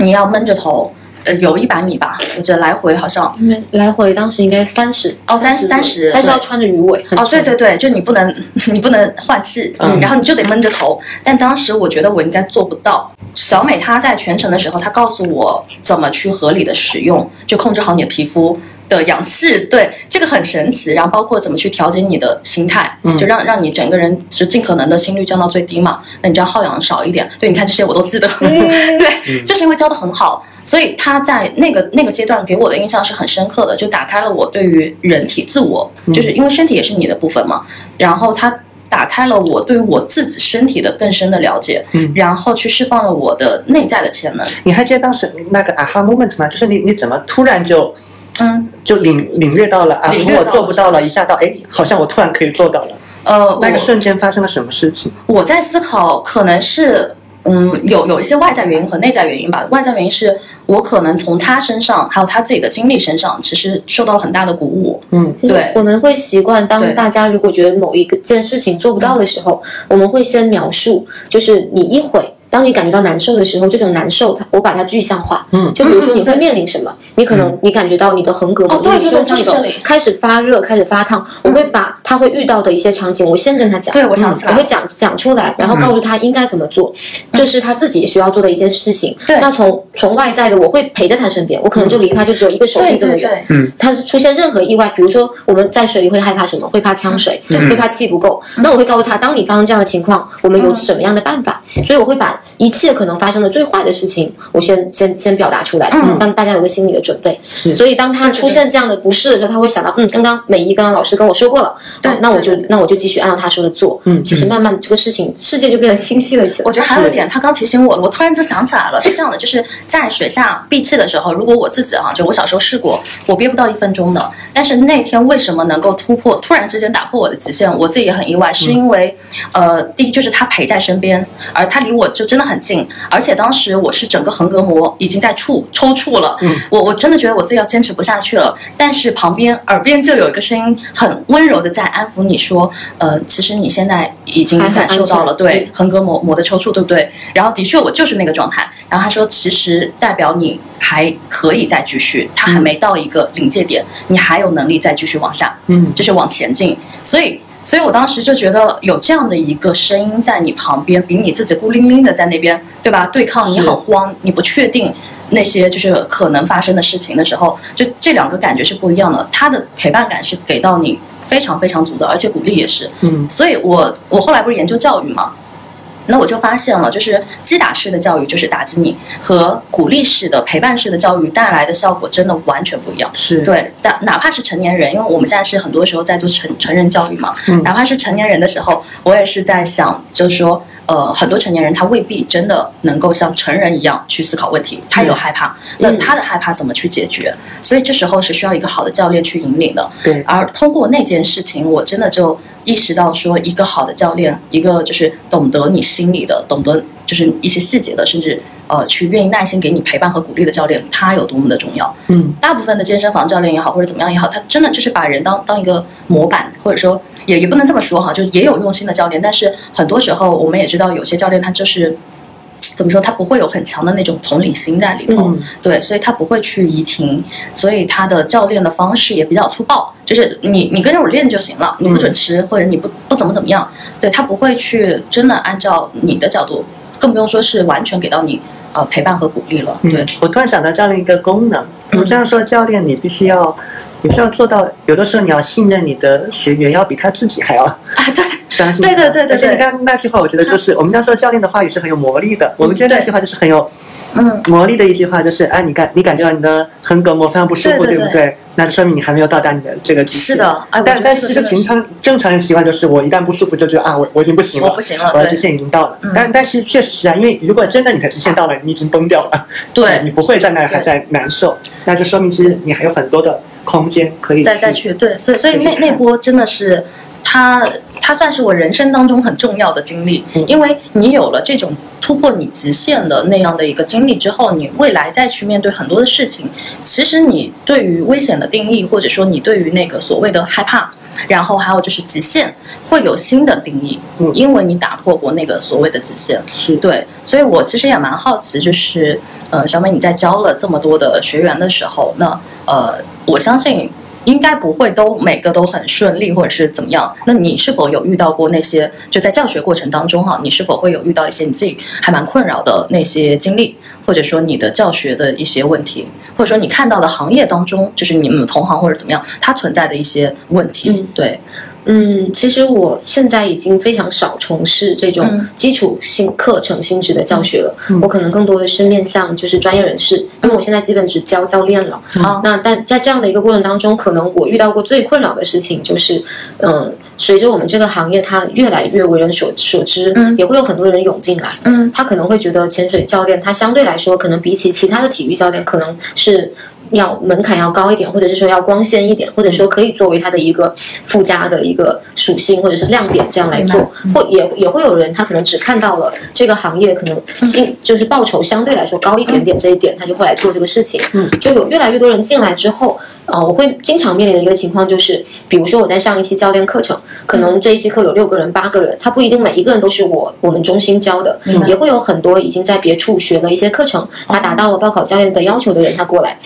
你要闷着头，呃，游一百米吧，我记得来回好像。因为来回当时应该三十哦，三十三十，但是要穿着鱼尾。哦，对对对，就你不能 你不能换气，然后你就得闷着头。但当时我觉得我应该做不到。小美她在全程的时候，她告诉我怎么去合理的使用，就控制好你的皮肤。的氧气，对这个很神奇。然后包括怎么去调节你的心态，就让让你整个人是尽可能的心率降到最低嘛。那你这样耗氧少一点。对，你看这些我都记得。对，就是因为教的很好，所以他在那个那个阶段给我的印象是很深刻的，就打开了我对于人体自我，就是因为身体也是你的部分嘛。然后他打开了我对于我自己身体的更深的了解，然后去释放了我的内在的潜能。你还记得当时那个 aha moment 吗？就是你你怎么突然就？嗯，就领领略到了啊，如果领略到了做不到了，一下到哎，好像我突然可以做到了。呃，那个瞬间发生了什么事情？我在思考，可能是嗯，有有一些外在原因和内在原因吧。外在原因是我可能从他身上，还有他自己的经历身上，其实受到了很大的鼓舞。嗯，对我们会习惯，当大家如果觉得某一个件事情做不到的时候，我们会先描述，就是你一会。当你感觉到难受的时候，这种难受，它我把它具象化。嗯就比如说你会面临什么，你可能你感觉到你的横膈膜、你哦对就是这里开始发热、开始发烫，我会把他会遇到的一些场景，我先跟他讲。对，我想起来。我会讲讲出来，然后告诉他应该怎么做，这是他自己需要做的一件事情。对那从从外在的，我会陪在他身边，我可能就离他就只有一个手臂这么远。对对，嗯他出现任何意外，比如说我们在水里会害怕什么？会怕呛水，嗯会怕气不够。那我会告诉他，当你发生这样的情况，我们有什么样的办法？所以我会把一切可能发生的最坏的事情，我先先先表达出来，嗯让大家有个心理的准备。所以当他出现这样的不适的时候，他会想到，嗯，刚刚美一刚刚老师跟我说过了，对哦那我就那我就继续按照他说的做。嗯其实慢慢这个事情世界就变得清晰了一些。我觉得还有一点，他刚提醒我了，我突然就想起来了，是这样的，就是在水下闭气的时候，如果我自己啊，就我小时候试过，我憋不到一分钟的，但是那天为什么能够突破，突然之间打破我的极限，我自己也很意外，是因为，呃，第一就是他陪在身边，而他离我就真的很近，而且当时我是整个横膈膜已经在触抽搐了，嗯。我我真的觉得我自己要坚持不下去了，但是旁边耳边就有一个声音很温柔的在安抚你说，呃，其实你现在已经感受到了，对，横膈膜膜的抽搐，对不对？然后的确我就是那个状态。然后他说，其实代表你还可以再继续，他还没到一个临界点，你还有能力再继续往下，嗯就是往前进。所以，所以我当时就觉得有这样的一个声音在你旁边，比你自己孤零零的在那边，对吧？对抗你是很慌，你不确定。那些就是可能发生的事情的时候，就这两个感觉是不一样的。他的陪伴感是给到你非常非常足的，而且鼓励也是。嗯所以我我后来不是研究教育嘛，那我就发现了，就是击打式的教育就是打击你，和鼓励式的陪伴式的教育带来的效果真的完全不一样。是，对，但哪怕是成年人，因为我们现在是很多时候在做成成人教育嘛，嗯哪怕是成年人的时候，我也是在想，就是说，呃，很多成年人他未必真的能够像成人一样去思考问题，他有害怕，那他的害怕怎么去解决？所以这时候是需要一个好的教练去引领的。对，而通过那件事情，我真的就意识到说，一个好的教练，一个就是懂得你心里的，懂得就是一些细节的，甚至呃，去愿意耐心给你陪伴和鼓励的教练，他有多么的重要。嗯大部分的健身房教练也好，或者怎么样也好，他真的就是把人当当一个模板，或者说也也不能这么说哈，就也有用心的教练，但是很多时候我们也知道，有些教练他就是。怎么说？他不会有很强的那种同理心在里头，嗯对，所以他不会去移情，所以他的教练的方式也比较粗暴，就是你你跟着我练就行了，你不准吃、或者你不不怎么怎么样，对他不会去真的按照你的角度，更不用说是完全给到你呃陪伴和鼓励了，对嗯，，我突然想到这样的一个功能，我们这样说，教练你必须要，你必须要做到，有的时候你要信任你的学员，要比他自己还要啊对，相信。对对对对你刚刚那句话，我觉得就是 我们要说教练的话语是很有魔力的。我们今天那句话就是很有嗯，魔力的一句话，就是哎，你感你感觉到你的横膈膜非常不舒服，对对不对？那就说明你还没有到达你的这个极限。是的，哎，但但其实平常正常人习惯就是我一旦不舒服就觉得啊我我已经不行了，我不行了我的极限已经到了。嗯。但但是确实是啊，因为如果真的你的极限到了，你已经崩掉了，对。你不会在那还在难受，那就说明其实你还有很多的空间可以再再去对，所以所以那那波真的是他他算是我人生当中很重要的经历，嗯。因为你有了这种突破你极限的那样的一个经历之后，你未来再去面对很多的事情，其实你对于危险的定义，或者说你对于那个所谓的害怕。然后还有就是极限会有新的定义，嗯因为你打破过那个所谓的极限，是。对，所以我其实也蛮好奇，就是呃，小美你在教了这么多的学员的时候，那呃，我相信应该不会都每个都很顺利，或者是怎么样。那你是否有遇到过那些就在教学过程当中哈、你是否会有遇到一些你自己还蛮困扰的那些经历，或者说你的教学的一些问题，或者说你看到的行业当中，就是你们同行或者怎么样，它存在的一些问题，嗯。对，嗯，其实我现在已经非常少从事这种嗯基础性课程性质的教学了。嗯我可能更多的是面向就是专业人士，因为我现在基本只教教练了。好，那但在这样的一个过程当中，可能我遇到过最困扰的事情就是，嗯、随着我们这个行业它越来越为人所所知，嗯也会有很多人涌进来。嗯他可能会觉得潜水教练他相对来说，可能比起其他的体育教练，可能是要门槛要高一点，或者是说要光鲜一点，或者说可以作为它的一个附加的一个属性或者是亮点这样来做，或也也会有人他可能只看到了这个行业可能薪就是报酬相对来说高一点点这一点，他就会来做这个事情。嗯，就有越来越多人进来之后。啊，我会经常面临的一个情况就是，比如说我在上一期教练课程，可能这一期课有六个人、八个人，他不一定每一个人都是我我们中心教的，也会有很多已经在别处学了一些课程，他达到了报考教练的要求的人，他过来。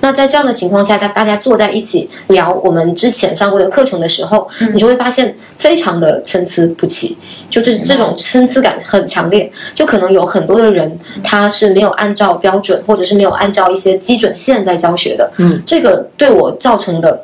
那在这样的情况下，大大家坐在一起聊我们之前上过的课程的时候，你就会发现非常的参差不齐，就这这种参差感很强烈，就可能有很多的人他是没有按照标准，或者是没有按照一些基准线在教学的，嗯，这个对。对我造成的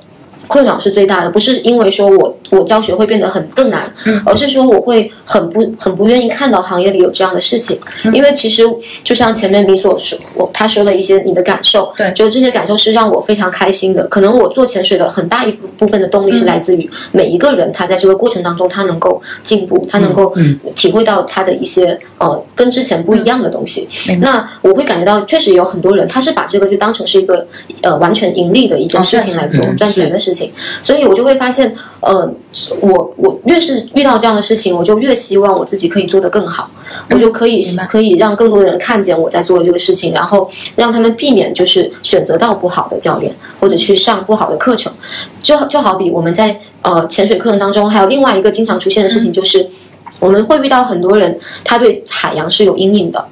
困扰是最大的，不是因为说我我教学会变得很更难，而是说我会很不很不愿意看到行业里有这样的事情，因为其实就像前面你所说，我他说的一些你的感受，对，就这些感受是让我非常开心的。可能我做潜水的很大一部分的动力是来自于每一个人他在这个过程当中他能够进步，他能够体会到他的一些呃跟之前不一样的东西。那我会感觉到确实有很多人他是把这个就当成是一个呃完全盈利的一件事情来做赚钱的事情。所以我就会发现，呃，我我越是遇到这样的事情，我就越希望我自己可以做得更好，我就可以可以让更多的人看见我在做的这个事情，然后让他们避免就是选择到不好的教练或者去上不好的课程。就就好比我们在呃潜水课程当中，还有另外一个经常出现的事情，就是我们会遇到很多人，他对海洋是有阴影的。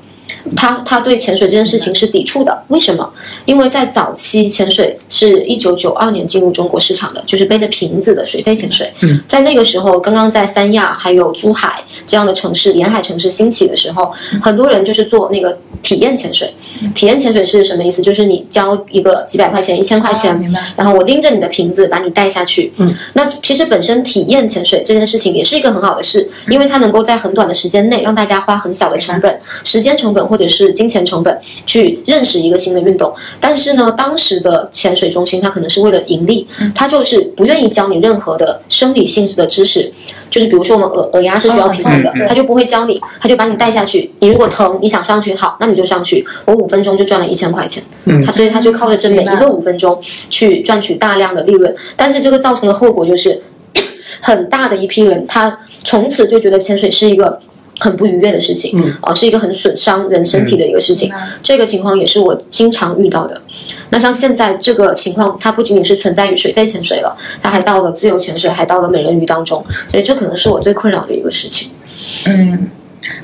他他对潜水这件事情是抵触的，为什么？因为在早期潜水是一九九二年进入中国市场的，就是背着瓶子的水肺潜水。嗯，在那个时候，刚刚在三亚还有珠海这样的城市沿海城市兴起的时候，很多人就是做那个体验潜水。体验潜水是什么意思？就是你交一个几百块钱、一千块钱，然后我拎着你的瓶子把你带下去。嗯，那其实本身体验潜水这件事情也是一个很好的事，因为它能够在很短的时间内让大家花很小的成本、时间成本。或者是金钱成本去认识一个新的运动，但是呢，当时的潜水中心它可能是为了盈利，它就是不愿意教你任何的生理性质的知识，就是比如说我们耳耳压是需要平衡的，他就不会教你，他就把你带下去，你如果疼，你想上去好，那你就上去，我五分钟就赚了一千块钱，他所以他就靠着这每一个五分钟去赚取大量的利润，但是这个造成的后果就是 很大的一批人，他从此就觉得潜水是一个。很不愉悦的事情，嗯，啊，是一个很损伤人身体的一个事情。这个情况也是我经常遇到的。那像现在这个情况，它不仅仅是存在于水肺潜水了，它还到了自由潜水，还到了美人鱼当中。所以这可能是我最困扰的一个事情。嗯。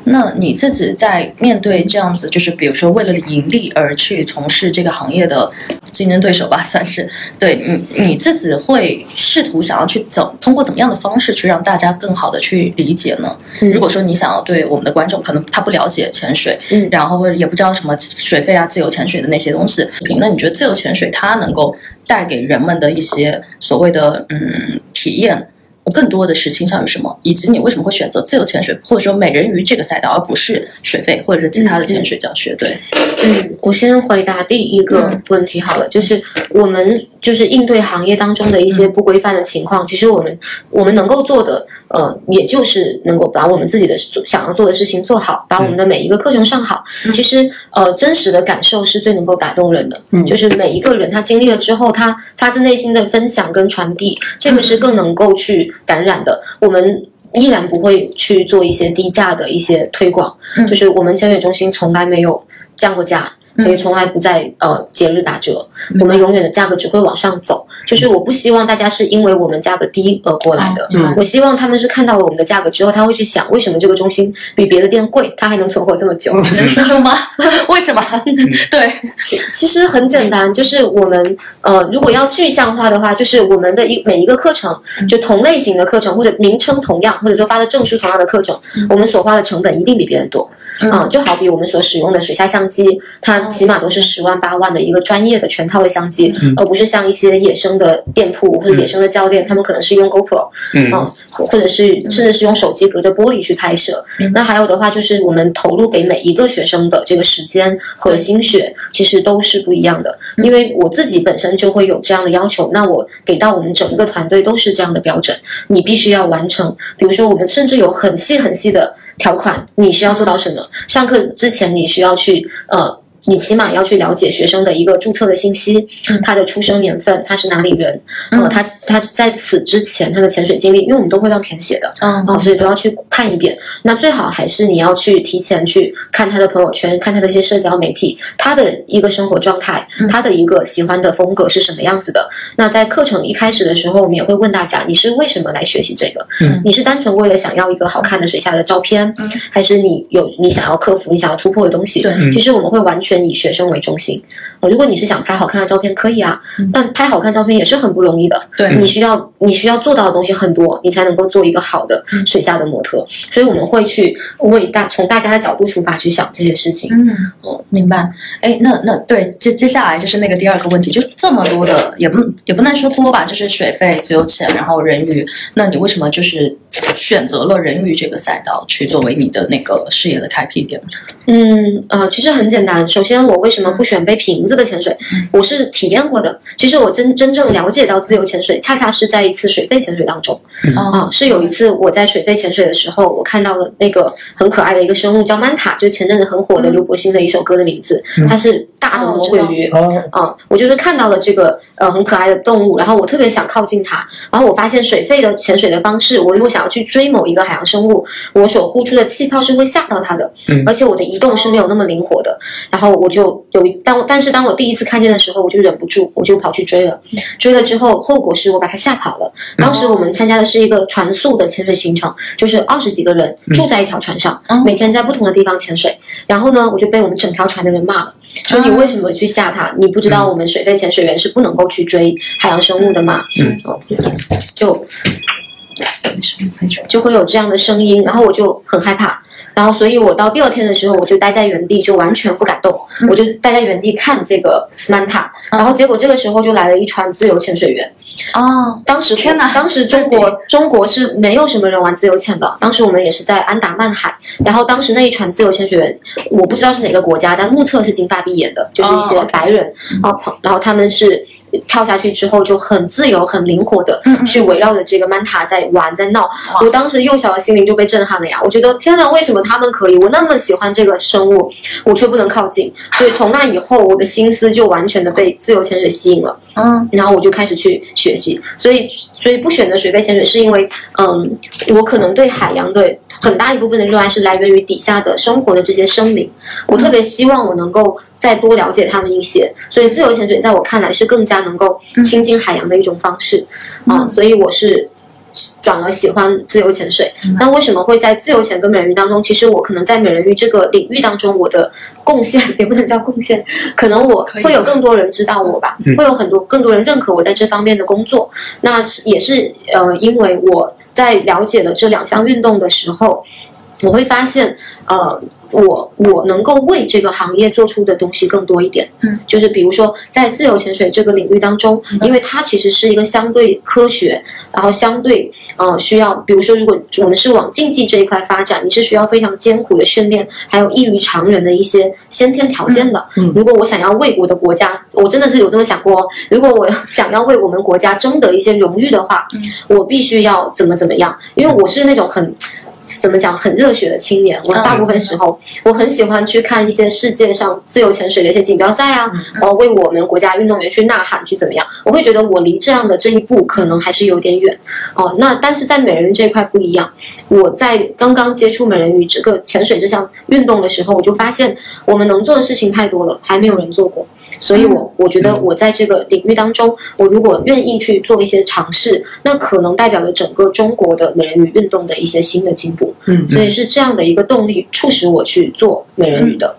那你自己在面对这样子，就是比如说为了盈利而去从事这个行业的竞争对手吧，算是对你你自己会试图想要去怎通过怎么样的方式去让大家更好的去理解呢？如果说你想要对我们的观众，可能他不了解潜水，嗯，然后或者也不知道什么水费啊、自由潜水的那些东西，那你觉得自由潜水它能够带给人们的一些所谓的嗯体验？更多的是倾向于什么，以及你为什么会选择自由潜水，或者说美人鱼这个赛道，而不是水费或者是其他的潜水教学？对，嗯，我先回答第一个问题好了，就是我们就是应对行业当中的一些不规范的情况，其实我们我们能够做的。呃，也就是能够把我们自己的想要做的事情做好，把我们的每一个课程上好。其实，呃，真实的感受是最能够打动人的。嗯，就是每一个人他经历了之后，他发自内心的分享跟传递，这个是更能够去感染的。我们依然不会去做一些低价的一些推广，就是我们潜水中心从来没有降过价。也从来不在呃节日打折，我们永远的价格只会往上走。就是我不希望大家是因为我们价格低而过来的，我希望他们是看到了我们的价格之后，他会去想为什么这个中心比别的店贵，他还能存活这么久？能说说吗？为什么？对，其其实很简单，就是我们呃如果要具象化的话，就是我们的一每一个课程，就同类型的课程或者名称同样，或者说发的证书同样的课程，我们所花的成本一定比别人多。啊，就好比我们所使用的水下相机，它起码都是十万八万的一个专业的全套的相机，而不是像一些野生的店铺或者野生的教练，他们可能是用 GoPro，啊，或者是甚至是用手机隔着玻璃去拍摄。那还有的话，就是我们投入给每一个学生的这个时间和心血，其实都是不一样的。因为我自己本身就会有这样的要求，那我给到我们整个团队都是这样的标准，你必须要完成。比如说，我们甚至有很细很细的。条款你需要做到什么？上课之前你需要去呃你起码要去了解学生的一个注册的信息，他的出生年份，他是哪里人，呃，他他在此之前他的潜水经历，因为我们都会让填写的，嗯啊，所以都要去看一遍。那最好还是你要去提前去看他的朋友圈，看他的一些社交媒体，他的一个生活状态，他的一个喜欢的风格是什么样子的。那在课程一开始的时候，我们也会问大家，你是为什么来学习这个？嗯你是单纯为了想要一个好看的水下的照片，嗯还是你有你想要克服、你想要突破的东西？对嗯其实我们会完全以学生为中心。呃，如果你是想拍好看的照片，可以啊，但拍好看照片也是很不容易的。对你需要你需要做到的东西很多，你才能够做一个好的水下的模特。所以我们会去为大从大家的角度出发去想这些事情。嗯，哦，明白。哎，那那对接接下来就是那个第二个问题，就这么多的，也不也不能说多吧，就是水费、自由潜，然后人鱼，那你为什么就是选择了人鱼这个赛道去作为你的那个事业的开辟点？嗯呃，其实很简单。首先，我为什么不选背瓶子的潜水？我是体验过的。其实我真真正了解到自由潜水，恰恰是在一次水肺潜水当中。啊，是有一次我在水肺潜水的时候，我看到了那个很可爱的一个生物叫曼塔，就是前阵子很火的刘柏辛的一首歌的名字，它是大的魔鬼鱼。哦，啊、我就是看到了这个呃很可爱的动物，然后我特别想靠近它，然后我发现水肺的潜水的方式，我如果想要去追某一个海洋生物，我所呼出的气泡是会吓到它的，嗯而且我的移动是没有那么灵活的，然后我就有一当但是当我第一次看见的时候，我就忍不住，我就跑去追了，追了之后后果是我把他吓跑了。当时我们参加的是一个船速的潜水行程，就是二十几个人住在一条船上，嗯每天在不同的地方潜水，然后呢，我就被我们整条船的人骂了。说你为什么去吓他？你不知道我们水肺潜水员是不能够去追海洋生物的吗？嗯哦，就就会有这样的声音，然后我就很害怕。然后，所以我到第二天的时候，我就待在原地，就完全不敢动，嗯。我就待在原地看这个曼塔。然后结果这个时候就来了一船自由潜水员，哦，当时天哪。当时中国中国是没有什么人玩自由潜的，当时我们也是在安达曼海，然后当时那一船自由潜水员，我不知道是哪个国家，但目测是金发碧眼的，就是一些白人，然后然后他们是跳下去之后就很自由、很灵活的去围绕着这个曼塔在玩在闹，我当时幼小的心灵就被震撼了呀！我觉得天哪，为什么他们可以？我那么喜欢这个生物，我却不能靠近。所以从那以后，我的心思就完全的被自由潜水吸引了。嗯然后我就开始去学习，所以所以不选择水肺潜水，是因为嗯，我可能对海洋的很大一部分的热爱是来源于底下的生活的这些生灵，我特别希望我能够再多了解他们一些，所以自由潜水在我看来是更加能够亲近海洋的一种方式啊、所以我是。转而喜欢自由潜水，那为什么会在自由潜跟美人鱼当中？其实我可能在美人鱼这个领域当中，我的贡献 也不能叫贡献，可能我会有更多人知道我吧，会有很多更多人认可我在这方面的工作。那是也是呃，因为我在了解了这两项运动的时候，我会发现呃。我我能够为这个行业做出的东西更多一点，嗯，就是比如说在自由潜水这个领域当中，因为它其实是一个相对科学，然后相对呃需要，比如说如果我们是往竞技这一块发展，你是需要非常艰苦的训练，还有异于常人的一些先天条件的。嗯。如果我想要为我的国家，我真的是有这么想过哦，如果我想要为我们国家争得一些荣誉的话，我必须要怎么怎么样，因为我是那种很。怎么讲？很热血的青年。我大部分时候，我很喜欢去看一些世界上自由潜水的一些锦标赛啊，然后为我们国家运动员去呐喊，去怎么样？我会觉得我离这样的这一步可能还是有点远哦。那但是在美人鱼这一块不一样，我在刚刚接触美人鱼这个潜水这项运动的时候，我就发现我们能做的事情太多了，还没有人做过。所以我我觉得我在这个领域当中，我如果愿意去做一些尝试，那可能代表了整个中国的美人鱼运动的一些新的进步。嗯所以是这样的一个动力促使我去做美人鱼的。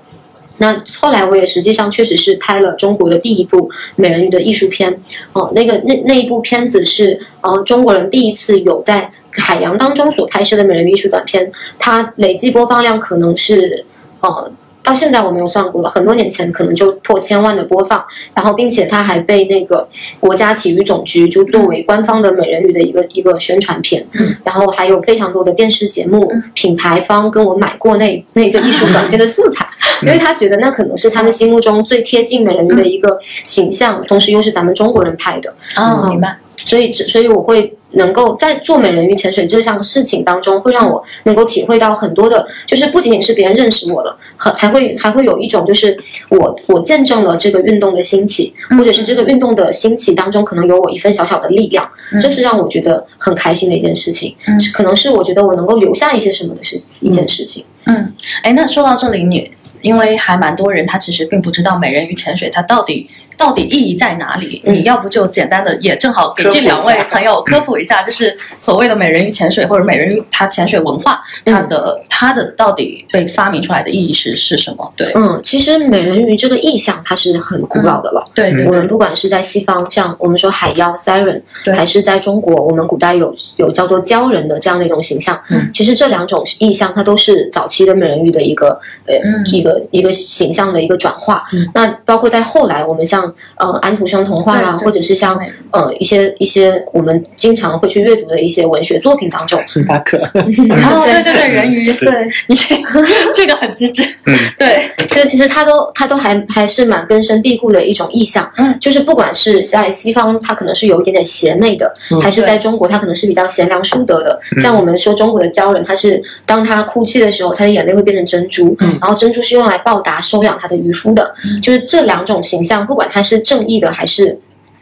那后来我也实际上确实是拍了中国的第一部美人鱼的艺术片，哦、那个那那一部片子是呃中国人第一次有在海洋当中所拍摄的美人鱼艺术短片，它累计播放量可能是呃。到现在我没有算过了，很多年前可能就破千万的播放，然后并且它还被那个国家体育总局就作为官方的美人鱼的一个一个宣传片，然后还有非常多的电视节目、品牌方跟我买过那那个艺术短片的素材，因为他觉得那可能是他们心目中最贴近美人鱼的一个形象，同时又是咱们中国人拍的，哦，明白。所以所以我会能够在做美人鱼潜水这项事情当中，会让我能够体会到很多的，就是不仅仅是别人认识我了，还还会还会有一种就是我我见证了这个运动的兴起，或者是这个运动的兴起当中可能有我一份小小的力量，这是让我觉得很开心的一件事情，是可能是我觉得我能够留下一些什么的事情，一件事情。嗯，哎，那说到这里，你因为还蛮多人他其实并不知道美人鱼潜水它到底。到底意义在哪里？你要不就简单的也正好给这两位朋友科普一下，就是所谓的美人鱼潜水或者美人鱼它潜水文化，它的它的到底被发明出来的意义是是什么？对，嗯，其实美人鱼这个意象它是很古老的了。对，我们不管是在西方，像我们说海妖 Siren，还是在中国，我们古代有有叫做鲛人的这样的一种形象。嗯，其实这两种意象它都是早期的美人鱼的一个呃一个一个形象的一个转化。那包括在后来，我们像呃，安徒生童话啊，或者是像呃一些一些我们经常会去阅读的一些文学作品当中，星巴克，哦，对对对，人鱼，对你这 这个很机智，嗯，对，就其实它都它都还还是蛮根深蒂固的一种意象，嗯，就是不管是在西方，它可能是有一点点邪魅的，还是在中国，它可能是比较贤良淑德的，像我们说中国的鲛人，他是当他哭泣的时候，他的眼泪会变成珍珠，嗯，然后珍珠是用来报答收养他的渔夫的，就是这两种形象，不管他是。正义的还是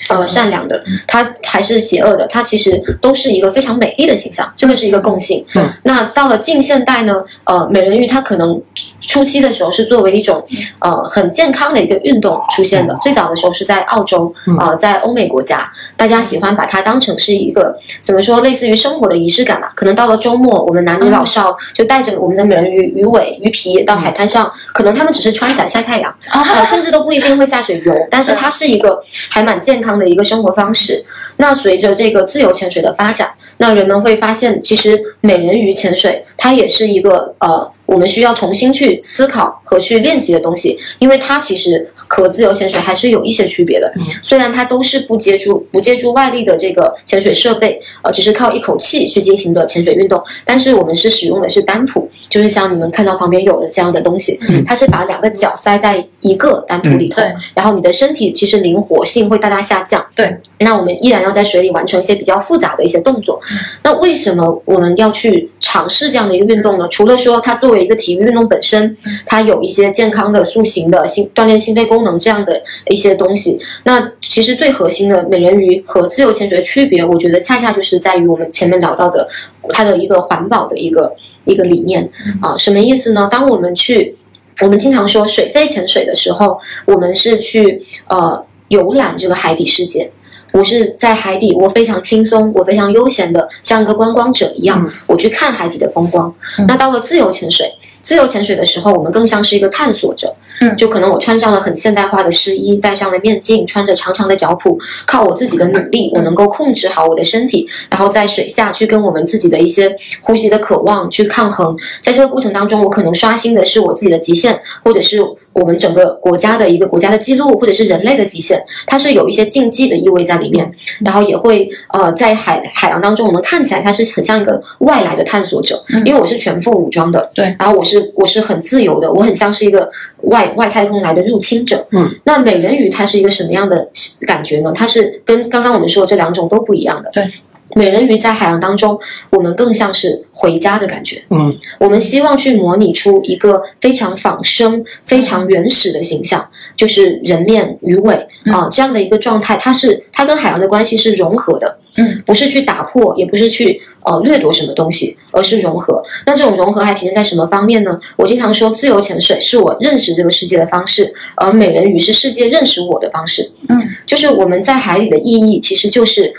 呃善良的，他还是邪恶的，他其实都是一个非常美丽的形象，这个是一个共性。嗯，那到了近现代呢，呃，美人鱼它可能初期的时候是作为一种呃很健康的一个运动出现的，最早的时候是在澳洲啊，在欧美国家，大家喜欢把它当成是一个怎么说，类似于生活的仪式感吧。可能到了周末，我们男女老少就带着我们的美人鱼鱼尾、鱼皮到海滩上，可能他们只是穿起来晒太阳啊，甚至都不一定会下水游，但是它是一个还蛮健。康康的一个生活方式。那随着这个自由潜水的发展，那人们会发现，其实美人鱼潜水它也是一个呃。我们需要重新去思考和去练习的东西，因为它其实和自由潜水还是有一些区别的。虽然它都是不接触不借助外力的这个潜水设备，呃，只是靠一口气去进行的潜水运动，但是我们是使用的是单蹼，就是像你们看到旁边有的这样的东西，它是把两个脚塞在一个单蹼里头，然后你的身体其实灵活性会大大下降。对，那我们依然要在水里完成一些比较复杂的一些动作。那为什么我们要去尝试这样的一个运动呢？除了说它作为一个体育运动本身，它有一些健康的塑形的心锻炼心肺功能这样的一些东西。那其实最核心的美人鱼和自由潜水的区别，我觉得恰恰就是在于我们前面聊到的它的一个环保的一个一个理念啊。什么意思呢？当我们去，我们经常说水肺潜水的时候，我们是去呃游览这个海底世界。我是在海底，我非常轻松，我非常悠闲的，像一个观光者一样，我去看海底的风光。那到了自由潜水，自由潜水的时候，我们更像是一个探索者。嗯，就可能我穿上了很现代化的湿衣，戴上了面镜，穿着长长的脚蹼，靠我自己的努力，我能够控制好我的身体，然后在水下去跟我们自己的一些呼吸的渴望去抗衡。在这个过程当中，我可能刷新的是我自己的极限，或者是我们整个国家的一个国家的记录，或者是人类的极限。它是有一些禁忌的意味在里面，然后也会呃在海海洋当中，我们看起来它是很像一个外来的探索者，因为我是全副武装的，对，然后我是我是很自由的，我很像是一个。外外太空来的入侵者，嗯，那美人鱼它是一个什么样的感觉呢？它是跟刚刚我们说的这两种都不一样的。对，美人鱼在海洋当中，我们更像是回家的感觉，嗯，我们希望去模拟出一个非常仿生、非常原始的形象，就是人面鱼尾啊这样的一个状态。它是它跟海洋的关系是融合的，嗯，不是去打破，也不是去。呃，掠夺什么东西，而是融合。那这种融合还体现在什么方面呢？我经常说，自由潜水是我认识这个世界的方式，而美人鱼是世界认识我的方式。嗯，就是我们在海里的意义，其实就是。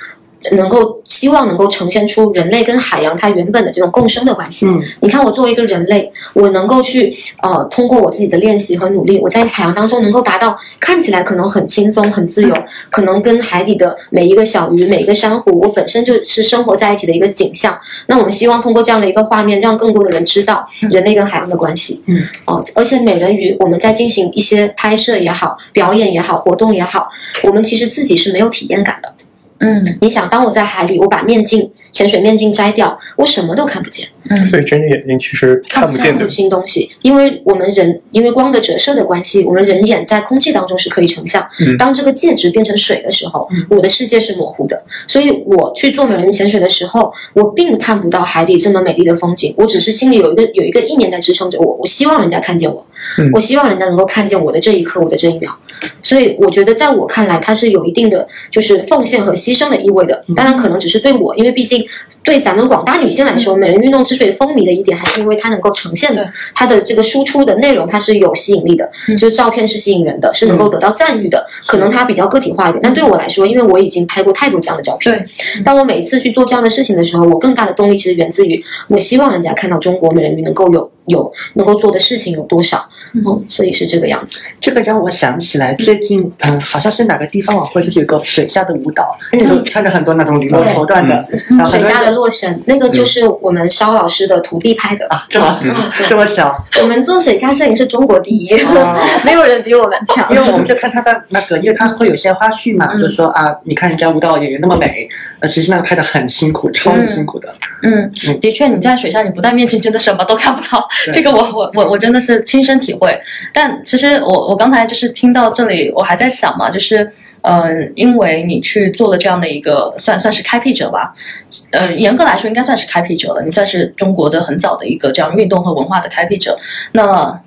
能够希望能够呈现出人类跟海洋它原本的这种共生的关系。嗯，你看我作为一个人类，我能够去呃通过我自己的练习和努力，我在海洋当中能够达到看起来可能很轻松很自由，可能跟海底的每一个小鱼、每一个珊瑚，我本身就是生活在一起的一个景象。那我们希望通过这样的一个画面，让更多的人知道人类跟海洋的关系。嗯，哦，而且美人鱼我们在进行一些拍摄也好、表演也好、活动也好，我们其实自己是没有体验感的。嗯，你想，当我在海里，我把面镜、潜水面镜摘掉，我什么都看不见。嗯，所以睁着眼睛其实看不见的看不新东西，因为我们人因为光的折射的关系，我们人眼在空气当中是可以成像。嗯当这个介质变成水的时候，我的世界是模糊的。所以我去做美人鱼潜水的时候，我并看不到海底这么美丽的风景，我只是心里有一个有一个意念在支撑着我，我希望人家看见我，嗯我希望人家能够看见我的这一刻，我的这一秒。所以我觉得，在我看来，它是有一定的就是奉献和牺牲的意味的。当然，可能只是对我，因为毕竟对咱们广大女性来说，美人运动之所以风靡的一点，还是因为它能够呈现的它的这个输出的内容，它是有吸引力的，就是照片是吸引人的，是能够得到赞誉的。可能它比较个体化一点，但对我来说，因为我已经拍过太多这样的照片，对，当我每次去做这样的事情的时候，我更大的动力其实源自于我希望人家看到中国美人鱼能够有有能够做的事情有多少，嗯，所以是这个样子。这个让我想起来，最近嗯，好像是哪个地方晚会，就是有个水下的舞蹈，嗯就穿着很多那种羽毛绸缎的，然后水下的洛神，那个就是我们肖老师的徒弟拍的。啊，这么嗯这么巧，我们做水下摄影是中国第一，哦 没有人比我们强。因为我们就看他的那个，因为他会有一些花絮嘛，就说啊，你看人家舞蹈演员那么美，呃，其实那个拍的很辛苦，超级辛苦的。嗯，的确，你在水下，你不戴面镜，真的什么都看不到。这个我我我我真的是亲身体会。但其实我我刚才就是听到这里，我还在想嘛，就是。嗯，因为你去做了这样的一个算算是开辟者吧，呃，严格来说应该算是开辟者了。你算是中国的很早的一个这样运动和文化的开辟者。那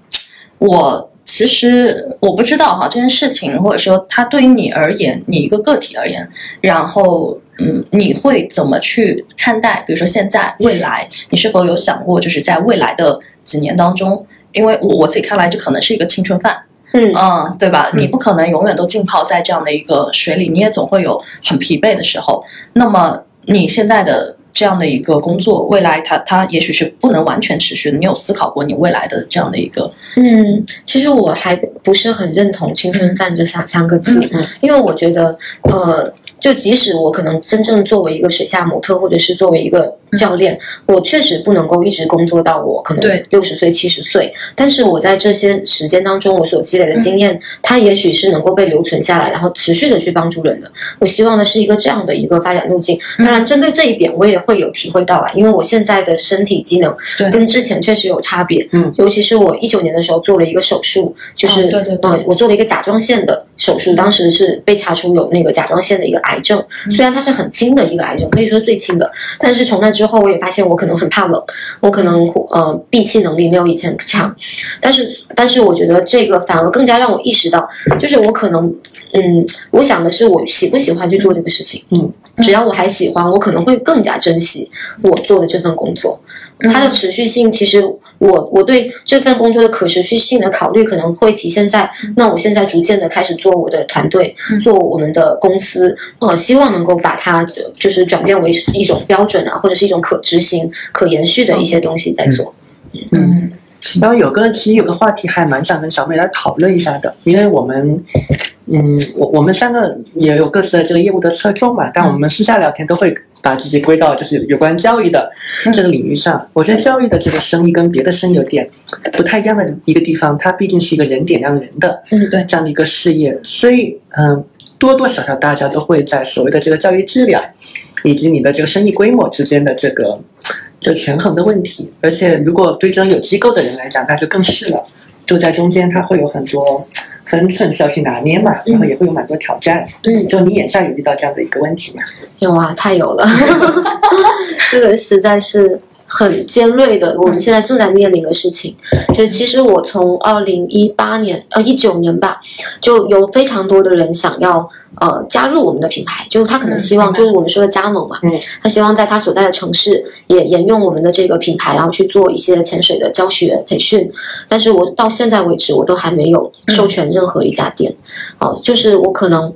我其实我不知道哈，这件事情或者说它对于你而言，你一个个体而言，然后嗯，你会怎么去看待？比如说现在、未来，你是否有想过，就是在未来的几年当中，因为我我自己看来，这可能是一个青春饭，嗯嗯，对吧？嗯你不可能永远都浸泡在这样的一个水里，你也总会有很疲惫的时候。那么你现在的这样的一个工作，未来它它也许是不能完全持续的。你有思考过你未来的这样的一个嗯，其实我还不是很认同“青春饭”这三三个字，嗯因为我觉得，呃，就即使我可能真正作为一个水下模特，或者是作为一个教练，我确实不能够一直工作到我可能对六十岁、七十岁，但是我在这些时间当中，我所积累的经验，它也许是能够被留存下来，然后持续的去帮助人的。我希望的是一个这样的一个发展路径。当然，针对这一点，我也会有体会到啊，因为我现在的身体机能跟之前确实有差别。嗯，尤其是我一九年的时候做了一个手术，就是、哦对对对呃，我做了一个甲状腺的手术，当时是被查出有那个甲状腺的一个癌症，嗯虽然它是很轻的一个癌症，可以说是最轻的，但是从那之后，我也发现我可能很怕冷，我可能呃闭气能力没有以前强，但是但是我觉得这个反而更加让我意识到，就是我可能嗯，我想的是我喜不喜欢去做这个事情，嗯，只要我还喜欢，我可能会更加珍惜我做的这份工作。它的持续性，其实我我对这份工作的可持续性的考虑，可能会体现在那我现在逐渐的开始做我的团队，做我们的公司，呃，希望能够把它呃就是转变为一种标准啊，或者是一种可执行、可延续的一些东西在做。嗯。然后有个其实有个话题还蛮想跟小美来讨论一下的，因为我们，嗯，我我们三个也有各自的这个业务的侧重嘛，但我们私下聊天都会把自己归到就是有关教育的这个领域上。我觉得教育的这个生意跟别的生意有点不太一样的一个地方，它毕竟是一个人点亮人的嗯，对，这样的一个事业，所以嗯，多多少少大家都会在所谓的这个教育质量以及你的这个生意规模之间的这个就权衡的问题。而且如果对这种有机构的人来讲，那就更是了，就在中间它会有很多分寸是要去拿捏嘛，然后也会有蛮多挑战。嗯，就你眼下有遇到这样的一个问题吗？有啊，太有了，这个实在是很尖锐的，我们现在正在面临的事情。就是其实我从二零一八年呃一九年吧，就有非常多的人想要呃加入我们的品牌，就是他可能希望嗯就是我们说的加盟嘛，嗯，他希望在他所在的城市也沿用我们的这个品牌，然后去做一些潜水的教学培训。但是我到现在为止，我都还没有授权任何一家店，哦、就是我可能。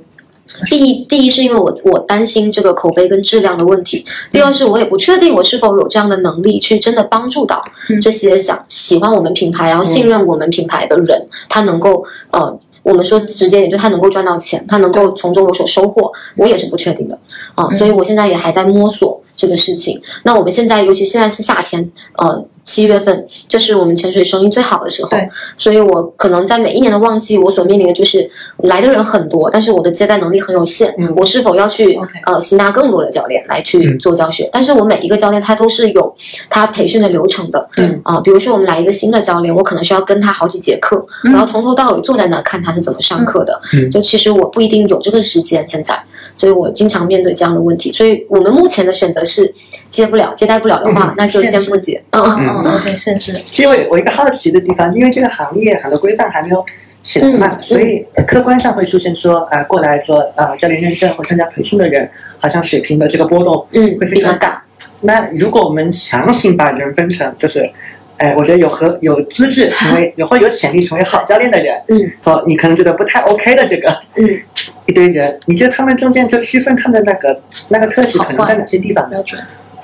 第一，第一是因为我我担心这个口碑跟质量的问题；第二是我也不确定我是否有这样的能力去真的帮助到这些想喜欢我们品牌，然后信任我们品牌的人，他能够呃，我们说直接点，就他能够赚到钱，他能够从中有所收获，我也是不确定的。啊、所以我现在也还在摸索。这个事情。那我们现在，尤其现在是夏天，呃，七月份，这是我们潜水生意最好的时候。对，所以我可能在每一年的旺季，我所面临的就是来的人很多，但是我的接待能力很有限。嗯我是否要去呃吸纳更多的教练来去嗯做教学？但是我每一个教练他都是有他培训的流程的。对啊、比如说我们来一个新的教练，我可能需要跟他好几节课，然后从头到尾坐在那看他是怎么上课的。嗯就其实我不一定有这个时间现在，所以我经常面对这样的问题。所以我们目前的选择是接不了、接待不了的话，嗯那就先不接。嗯嗯嗯，OK，限制。其实我一个好奇的地方，因为这个行业很多规范还没有起来嘛，嗯所以呃客观上会出现说，呃，过来做呃教练认证或参加培训的人，好像水平的这个波动嗯会，非常大。那如果我们强行把人分成，就是，哎，我觉得有和有资质成为，有或有潜力成为好教练的人，嗯，和你可能觉得不太 OK 的这个，嗯，一堆人，你觉得他们中间就区分他们的那个那个特质可能在哪些地方呢？标准。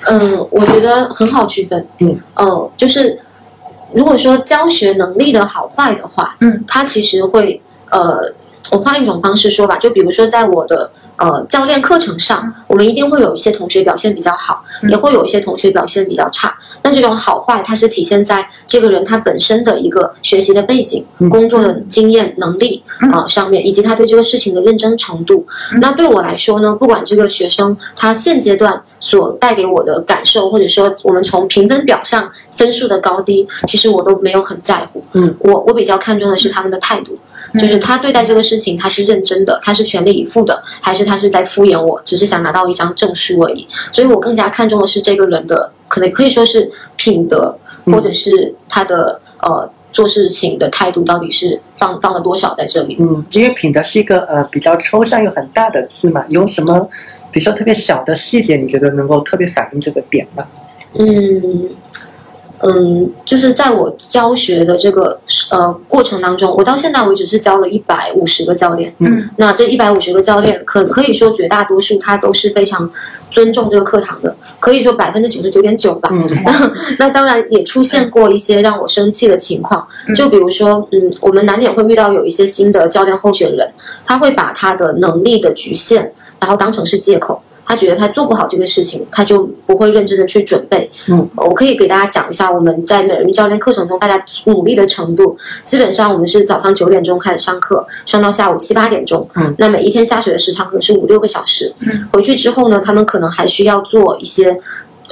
嗯，我觉得很好区分。嗯，呃，就是如果说教学能力的好坏的话，嗯，他其实会呃，我换一种方式说吧，就比如说在我的呃教练课程上，我们一定会有一些同学表现比较好，嗯也会有一些同学表现比较差。那这种好坏，它是体现在这个人他本身的一个学习的背景、嗯工作的经验、能力嗯啊、呃上面，以及他对这个事情的认真程度。嗯那对我来说呢，不管这个学生他现阶段所带给我的感受，或者说我们从评分表上分数的高低，其实我都没有很在乎。嗯，我我比较看重的是他们的态度。就是他对待这个事情，他是认真的，他是全力以赴的，还是他是在敷衍我，只是想拿到一张证书而已。所以我更加看重的是这个人的，可能可以说是品德，嗯或者是他的呃做事情的态度到底是放放了多少在这里。嗯，因为品德是一个呃比较抽象又很大的字嘛，有什么比如说特别小的细节，你觉得能够特别反映这个点吗？嗯嗯，就是在我教学的这个呃过程当中，我到现在为止是教了一百五十个教练。嗯，那这一百五十个教练，可可以说绝大多数他都是非常尊重这个课堂的，可以说百分之九十九点九吧。嗯 那当然也出现过一些让我生气的情况，嗯就比如说，嗯，我们难免会遇到有一些新的教练候选人，他会把他的能力的局限，然后当成是借口。他觉得他做不好这个事情，他就不会认真的去准备。嗯，我可以给大家讲一下我们在美人鱼教练课程中大家努力的程度。基本上我们是早上九点钟开始上课，上到下午七八点钟。嗯，那每一天下水的时长可能是五六个小时。嗯，回去之后呢，他们可能还需要做一些。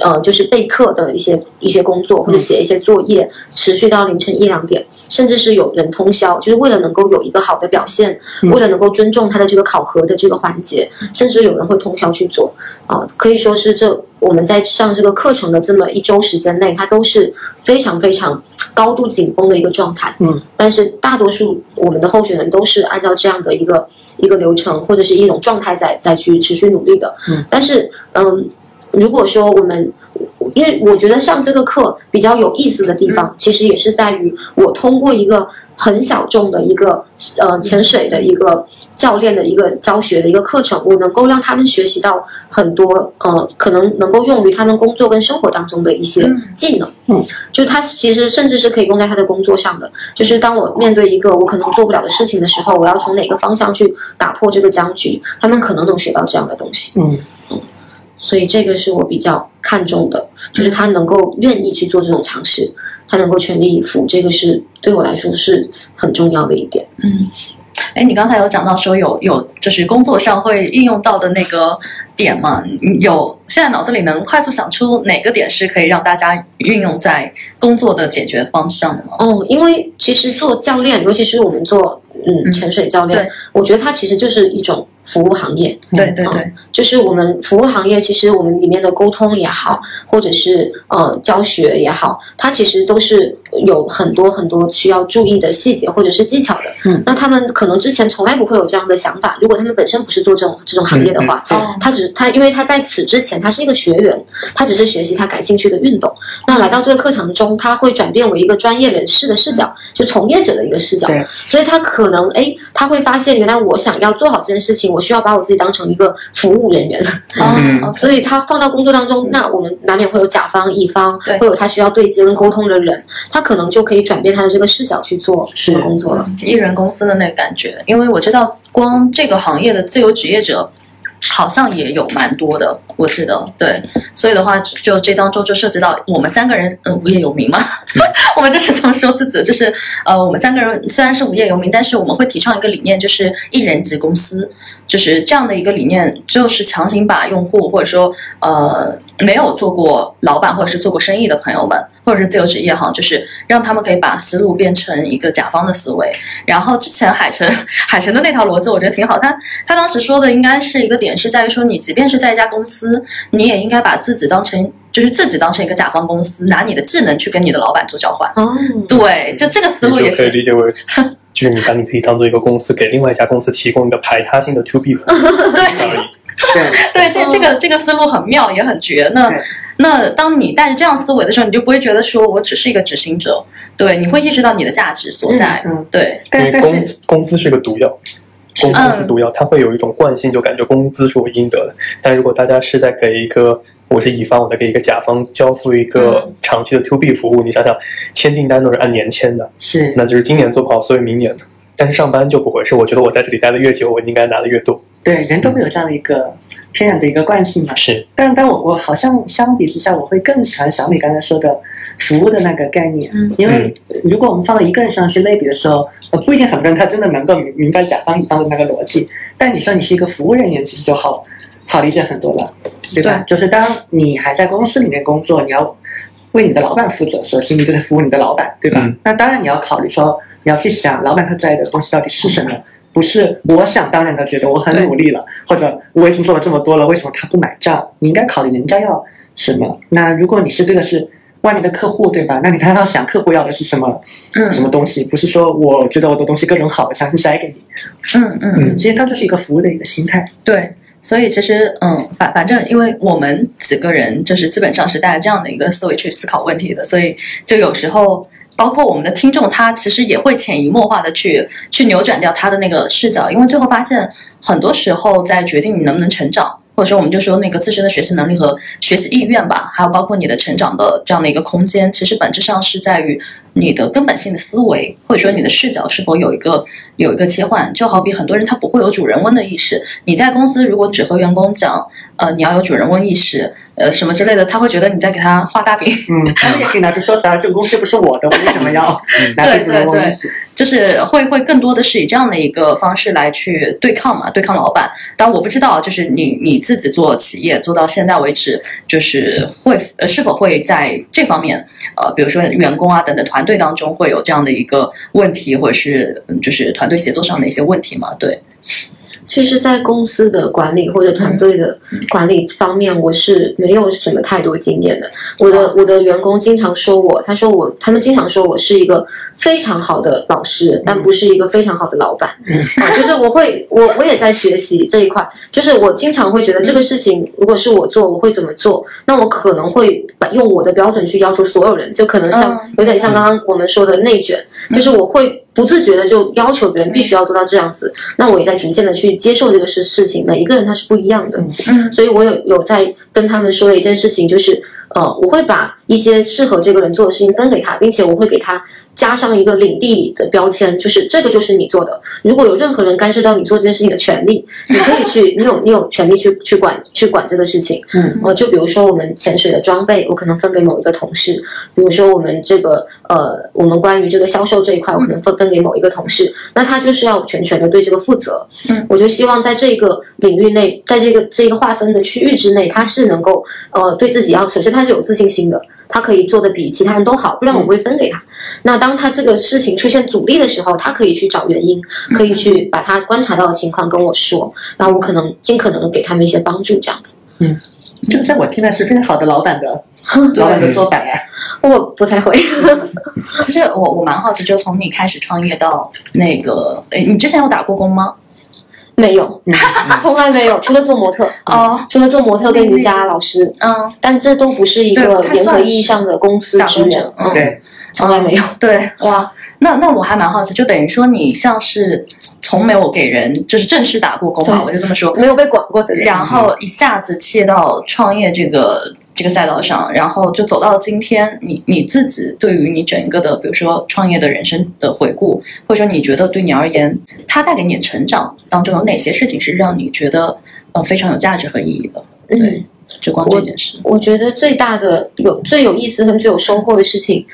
呃，就是备课的一些一些工作，或者写一些作业，持续到凌晨一两点，甚至是有人通宵，就是为了能够有一个好的表现，嗯为了能够尊重他的这个考核的这个环节，甚至有人会通宵去做啊、可以说是这我们在上这个课程的这么一周时间内，它都是非常非常高度紧绷的一个状态。嗯，但是大多数我们的候选人都是按照这样的一个一个流程或者是一种状态在在去持续努力的。嗯，但是嗯，如果说我们因为我觉得上这个课比较有意思的地方，其实也是在于我通过一个很小众的一个呃潜水的一个教练的一个教学的一个课程，我能够让他们学习到很多呃可能能够用于他们工作跟生活当中的一些嗯技能。嗯，就他其实甚至是可以用在他的工作上的。就是当我面对一个我可能做不了的事情的时候，我要从哪个方向去打破这个僵局，他们可能能学到这样的东西。嗯嗯所以这个是我比较看重的，就是他能够愿意去做这种尝试，他能够全力以赴，这个是对我来说是很重要的一点。嗯，哎，你刚才有讲到说有有就是工作上会应用到的那个点嘛？嗯有现在脑子里能快速想出哪个点是可以让大家运用在工作的解决方向的吗？哦，因为其实做教练，尤其是我们做嗯嗯潜水教练，对我觉得它其实就是一种服务行业。对对对，就是我们服务行业，其实我们里面的沟通也好，或者是呃教学也好，它其实都是有很多很多需要注意的细节或者是技巧的。嗯，那他们可能之前从来不会有这样的想法，如果他们本身不是做这种这种行业的话，嗯嗯哦他只他因为他在此之前他是一个学员，他只是学习他感兴趣的运动。那来到这个课堂中，他会转变为一个专业人士的视角，就从业者的一个视角。对所以他可能哎，他会发现原来我想要做好这件事情，我需要把我自己当成一个服务人员。嗯哦，所以他放到工作当中，那我们难免会有甲方、乙方，对会有他需要对接跟沟通的人，他可能就可以转变他的这个视角去做这个工作了。艺人公司的那个感觉，因为我知道光这个行业的自由职业者。好像也有蛮多的，我记得对，所以的话，就这当中就涉及到我们三个人，嗯，无业游民嘛，我们就是这么说自己，就是呃，我们三个人虽然是无业游民，但是我们会提倡一个理念，就是一人级公司，就是这样的一个理念，就是强行把用户或者说呃。没有做过老板或者是做过生意的朋友们，或者是自由职业哈，就是让他们可以把思路变成一个甲方的思维。然后之前海城 海城的那套逻辑，我觉得挺好。他他当时说的应该是一个点，是在于说，你即便是在一家公司，你也应该把自己当成就是自己当成一个甲方公司，拿你的技能去跟你的老板做交换。哦，对，就这个思路也是可以理解为，就是你把你自己当做一个公司，给另外一家公司提供一个排他性的 to B 服务而已。对对，这这个这个思路很妙，也很绝。那那当你带着这样思维的时候，你就不会觉得说我只是一个执行者，对，你会意识到你的价值所在。嗯，对，因为工工资是个毒药，工资是毒药，它会有一种惯性，就感觉工资是我应得的。但如果大家是在给一个我是乙方，我在给一个甲方交付一个长期的 to B 服务，你想想，签订单都是按年签的，是，那就是今年做不好，所以明年的。但是上班就不会，是我觉得我在这里待的越久，我应该拿的越多。对，人都会有这样的一个天然的一个惯性嘛。是，但但我我好像相比之下，我会更喜欢小米刚才说的服务的那个概念。嗯，因为如果我们放到一个人身上去类比的时候，呃，不一定很多人他真的能够明明白甲方乙方的那个逻辑。但你说你是一个服务人员，其实就好好理解很多了，对吧？就是当你还在公司里面工作，你要为你的老板负责，首先你就得服务你的老板，对吧？那当然你要考虑说。你要去想，老板他在意的东西到底是什么？不是我想当然的觉得我很努力了，或者我已经做了这么多了，为什么他不买账？你应该考虑人家要什么。那如果你是对的是外面的客户，对吧？那你当然要想客户要的是什么，嗯什么东西？不是说我觉得我的东西各种好，我相信塞给你。嗯嗯嗯，其实它就是一个服务的一个心态。对，所以其实嗯，反反正，因为我们几个人就是基本上是带着这样的一个思维去思考问题的，所以就有时候。包括我们的听众，他其实也会潜移默化的去去扭转掉他的那个视角，因为最后发现，很多时候在决定你能不能成长，或者说我们就说那个自身的学习能力和学习意愿吧，还有包括你的成长的这样的一个空间，其实本质上是在于你的根本性的思维，或者说你的视角是否有一个有一个切换。就好比很多人他不会有主人翁的意识，你在公司如果只和员工讲，呃，你要有主人翁意识。呃，什么之类的，他会觉得你在给他画大饼。嗯，他们也可以拿出说啥，这个公司不是我的，我为什么要 拿对对对，就是会会更多的是以这样的一个方式来去对抗嘛，对抗老板。但我不知道，就是你你自己做企业做到现在为止，就是会呃是否会在这方面，呃，比如说员工啊等等团队当中会有这样的一个问题，或者是就是团队协作上的一些问题嘛？对。其实，在公司的管理或者团队的管理方面，我是没有什么太多经验的。我的我的员工经常说我，他说我，他们经常说我是一个非常好的老师，但不是一个非常好的老板。啊，就是我会，我我也在学习这一块。就是我经常会觉得这个事情，如果是我做，我会怎么做？那我可能会把用我的标准去要求所有人，就可能像有点像刚刚我们说的内卷，就是我会。不自觉的就要求别人必须要做到这样子，那我也在逐渐的去接受这个事事情。每一个人他是不一样的，嗯，所以我有有在跟他们说的一件事情，就是呃，我会把一些适合这个人做的事情分给他，并且我会给他。加上一个领地的标签，就是这个就是你做的。如果有任何人干涉到你做这件事情的权利，你可以去，你有你有权利去去管去管这个事情。嗯，呃，就比如说我们潜水的装备，我可能分给某一个同事；，比如说我们这个呃，我们关于这个销售这一块，我可能分分给某一个同事。那他就是要全权的对这个负责。嗯，我就希望在这个领域内，在这个这个划分的区域之内，他是能够呃对自己要，首先他是有自信心的。他可以做的比其他人都好，不然我不会分给他。那当他这个事情出现阻力的时候，他可以去找原因，可以去把他观察到的情况跟我说，然后我可能尽可能给他们一些帮助，这样子。嗯，这个在我听来是非常好的老板的老板的做法呀。我不太会。其实我我蛮好奇，就从你开始创业到那个，诶，你之前有打过工吗？没有，从来没有，除了做模特哦，除了做模特跟瑜伽老师，嗯，但这都不是一个严格意义上的公司职员，对，从来没有。对，哇，那那我还蛮好奇，就等于说你像是从没有给人就是正式打过工吧，我就这么说，没有被管过的人，然后一下子切到创业这个。这个赛道上，然后就走到了今天。你你自己对于你整个的，比如说创业的人生的回顾，或者说你觉得对你而言，它带给你的成长当中有哪些事情是让你觉得呃非常有价值和意义的。嗯对，就光这件事。我觉得最大的有最有意思和最有收获的事情，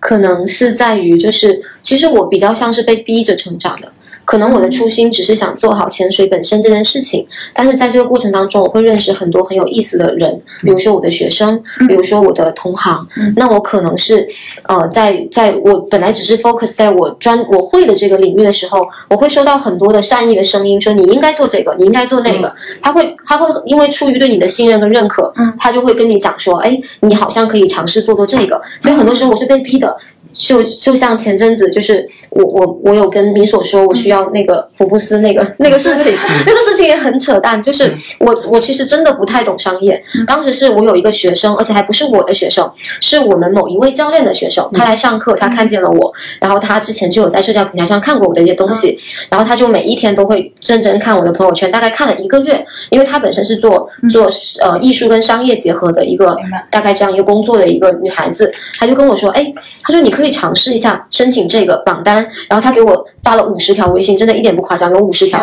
可能是在于，就是其实我比较像是被逼着成长的。可能我的初心只是想做好潜水本身这件事情，但是在这个过程当中，我会认识很多很有意思的人，比如说我的学生，比如说我的同行。那我可能是，呃，在在我本来只是 focus 在我专我会的这个领域的时候，我会收到很多的善意的声音，说你应该做这个，你应该做那个。他会他会因为出于对你的信任跟认可，他就会跟你讲说，哎，你好像可以尝试做做这个。所以很多时候我是被逼的。就就像前阵子，就是我我我有跟米所说，我需要那个福布斯那个 那个事情，那个事情也很扯淡。就是我我其实真的不太懂商业。当时是我有一个学生，而且还不是我的学生，是我们某一位教练的学生，他来上课，他看见了我，然后他之前就有在社交平台上看过我的一些东西，然后他就每一天都会认真看我的朋友圈，大概看了一个月，因为她本身是做做呃艺术跟商业结合的一个大概这样一个工作的一个女孩子，她就跟我说，哎，她说你可以。尝试一下申请这个榜单，然后她给我发了五十条微信，真的一点不夸张，有五十条，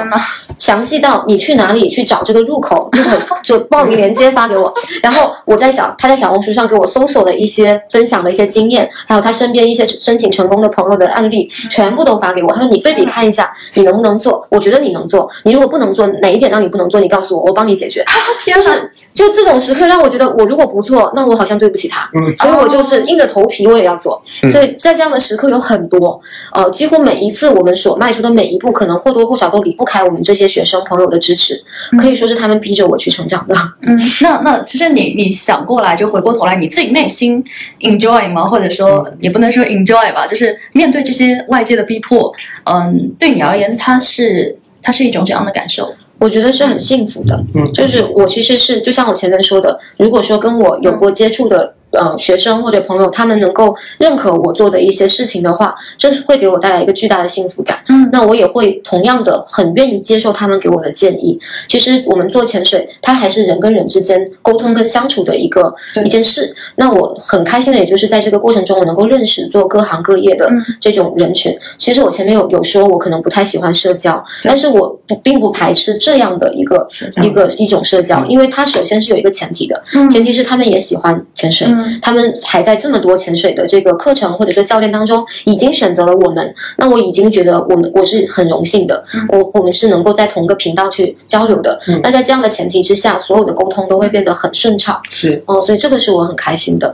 详细到你去哪里去找这个入口，入口 就报名链接发给我，然后我在小她在小红书上给我搜索的一些分享的一些经验，还有她身边一些申请成功的朋友的案例，全部都发给我。她说你对比看一下，你能不能做？我觉得你能做，你如果不能做，哪一点让你不能做？你告诉我，我帮你解决。就是就这种时刻让我觉得，我如果不做，那我好像对不起他，嗯所以我就是硬着头皮我也要做，所以。在这样的时刻有很多，呃，几乎每一次我们所迈出的每一步，可能或多或少都离不开我们这些学生朋友的支持，可以说是他们逼着我去成长的。嗯，那那其实你你想过来，就回过头来，你自己内心 enjoy 吗？或者说也不能说 enjoy 吧，就是面对这些外界的逼迫，嗯，对你而言，它是它是一种怎样的感受？我觉得是很幸福的，嗯，就是我其实是就像我前面说的，如果说跟我有过接触的。呃，学生或者朋友，他们能够认可我做的一些事情的话，这是会给我带来一个巨大的幸福感。嗯，那我也会同样的很愿意接受他们给我的建议。其实我们做潜水，它还是人跟人之间沟通跟相处的一个一件事。那我很开心的，也就是在这个过程中，我能够认识做各行各业的这种人群。其实我前面有有说，我可能不太喜欢社交，但是我不并不排斥这样的一个一个一种社交，因为它首先是有一个前提的，前提是他们也喜欢潜水。他们还在这么多潜水的这个课程或者说教练当中，已经选择了我们。那我已经觉得我们我是很荣幸的，我我们是能够在同个频道去交流的。那在这样的前提之下，所有的沟通都会变得很顺畅。是哦，所以这个是我很开心的。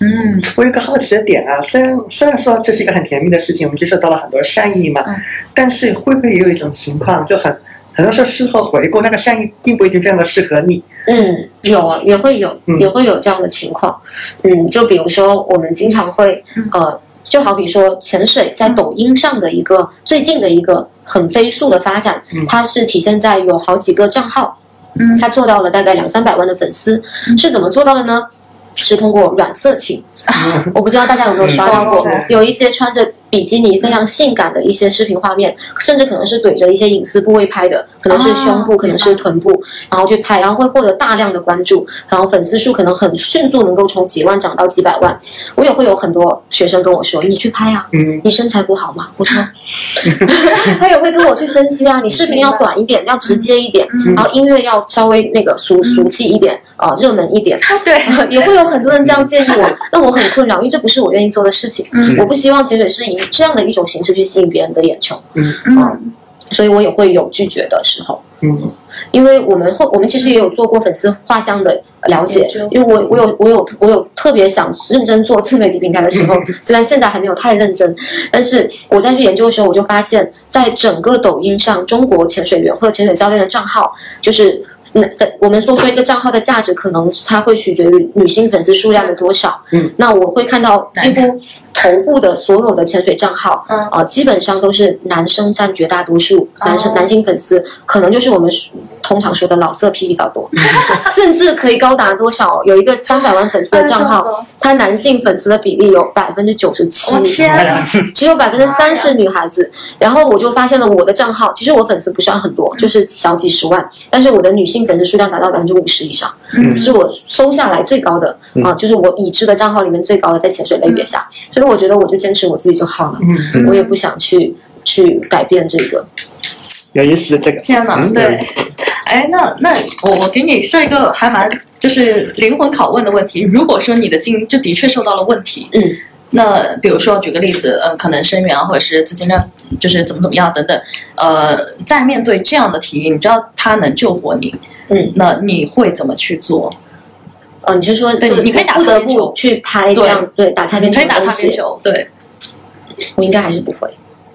嗯，我有个好奇的点啊，虽然虽然说这是一个很甜蜜的事情，我们接受到了很多善意嘛，但是会不会也有一种情况就很？很多时候事后回顾，那个善意并不一定非常的适合你。嗯，有啊，也会有，也会有这样的情况。嗯，就比如说我们经常会，呃，就好比说潜水在抖音上的一个最近的一个很飞速的发展，它是体现在有好几个账号，嗯，它做到了大概两三百万的粉丝，是怎么做到的呢？是通过软色情。我不知道大家有没有刷到过，有一些穿着。比基尼非常性感的一些视频画面，甚至可能是怼着一些隐私部位拍的，可能是胸部，可能是臀部，然后去拍，然后会获得大量的关注，然后粉丝数可能很迅速能够从几万涨到几百万。我也会有很多学生跟我说：“你去拍啊，你身材不好吗？”我说：“ 他也会跟我去分析啊，你视频要短一点，要直接一点，然后音乐要稍微那个俗俗气一点啊，热门一点。”对，也会有很多人这样建议我，那我很困扰，因为这不是我愿意做的事情。我不希望潜水是以这样的一种形式去吸引别人的眼球，嗯嗯，所以我也会有拒绝的时候，嗯，因为我们后我们其实也有做过粉丝画像的了解，因为我我有我有我有特别想认真做自媒体平台的时候，虽然现在还没有太认真，但是我在去研究的时候，我就发现，在整个抖音上，中国潜水员或者潜水教练的账号，就是。那粉，我们说说一个账号的价值，可能它会取决于女性粉丝数量的多少。嗯，那我会看到几乎头部的所有的潜水账号，啊，基本上都是男生占绝大多数，男生男性粉丝可能就是我们通常说的老色批比较多，甚至可以高达多少？有一个三百万粉丝的账号，他男性粉丝的比例有百分之九十七，天，只有百分之三是女孩子。然后我就发现了我的账号，其实我粉丝不算很多，就是小几十万，但是我的女性。粉丝数量达到百分之五十以上，是我搜下来最高的啊，就是我已知的账号里面最高的，在潜水类别下，所以我觉得我就坚持我自己就好了，嗯我也不想去去改变这个。有意思，这个天哪，对，哎，那那我我给你设一个还蛮就是灵魂拷问的问题，如果说你的经营就的确受到了问题，嗯，那比如说举个例子，嗯，可能生源啊，或者是资金量，就是怎么怎么样等等，呃，在面对这样的提议，你知道他能救活你，嗯，那你会怎么去做？哦，你是说对，你可以打擦边球。不，去拍这样对打擦边球可以打擦的东西，边球，对，我应该还是不会。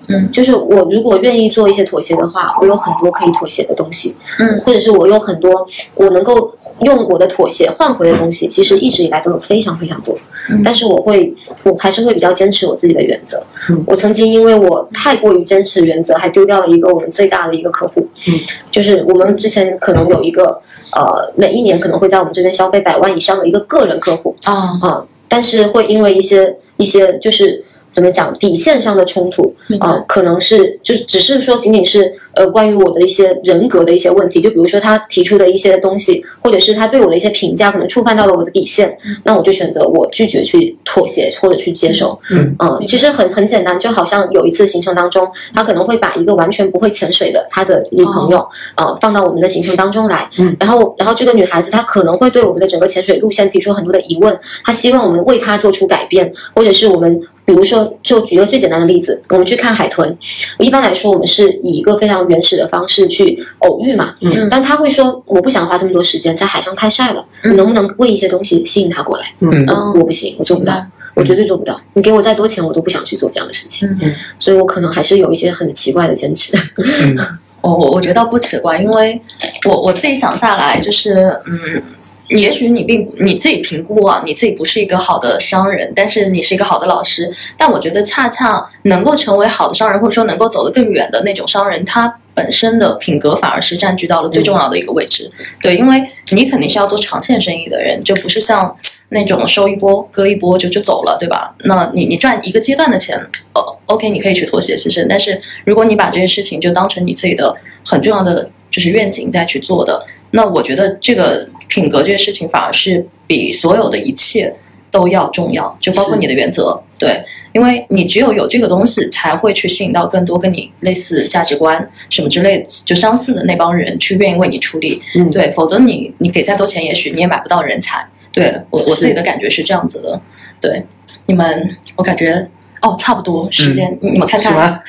嗯就是我如果愿意做一些妥协的话，我有很多可以妥协的东西，嗯或者是我有很多我能够用我的妥协换回的东西，其实一直以来都有非常非常多。嗯但是我会，我还是会比较坚持我自己的原则。嗯我曾经因为我太过于坚持原则，还丢掉了一个我们最大的一个客户。嗯，就是我们之前可能有一个呃，每一年可能会在我们这边消费百万以上的一个个人客户啊，啊、但是会因为一些一些就是。怎么讲底线上的冲突啊、可能是就只是说仅仅是呃关于我的一些人格的一些问题，就比如说他提出的一些东西，或者是他对我的一些评价，可能触犯到了我的底线，那我就选择我拒绝去妥协或者去接受。嗯嗯，其实很很简单，就好像有一次行程当中，他可能会把一个完全不会潜水的他的女朋友，呃，放到我们的行程当中来，嗯，然后然后这个女孩子她可能会对我们的整个潜水路线提出很多的疑问，她希望我们为她做出改变，或者是我们。比如说，就举个最简单的例子，我们去看海豚。一般来说，我们是以一个非常原始的方式去偶遇嘛。嗯但他会说，我不想花这么多时间在海上，太晒了。嗯你能不能喂一些东西吸引他过来？嗯嗯我不行，我做不到。我绝对做不到。你给我再多钱，我都不想去做这样的事情。嗯所以我可能还是有一些很奇怪的坚持。嗯我我我觉得不奇怪，因为我我自己想下来，就是嗯，也许你并你自己评估啊，你自己不是一个好的商人，但是你是一个好的老师。但我觉得恰恰能够成为好的商人，或者说能够走得更远的那种商人，他本身的品格反而是占据到了最重要的一个位置。对，因为你肯定是要做长线生意的人，就不是像。那种收一波割一波就就走了，对吧？那你你赚一个阶段的钱，呃，OK，你可以去妥协牺牲。但是如果你把这些事情就当成你自己的很重要的就是愿景再去做的，那我觉得这个品格这件事情反而是比所有的一切都要重要，就包括你的原则，对，因为你只有有这个东西，才会去吸引到更多跟你类似价值观什么之类就相似的那帮人去愿意为你出力，嗯对，否则你你给再多钱，也许你也买不到人才。对我我自己的感觉是这样子的，对你们，我感觉哦，差不多时间，你你们看看，是吗？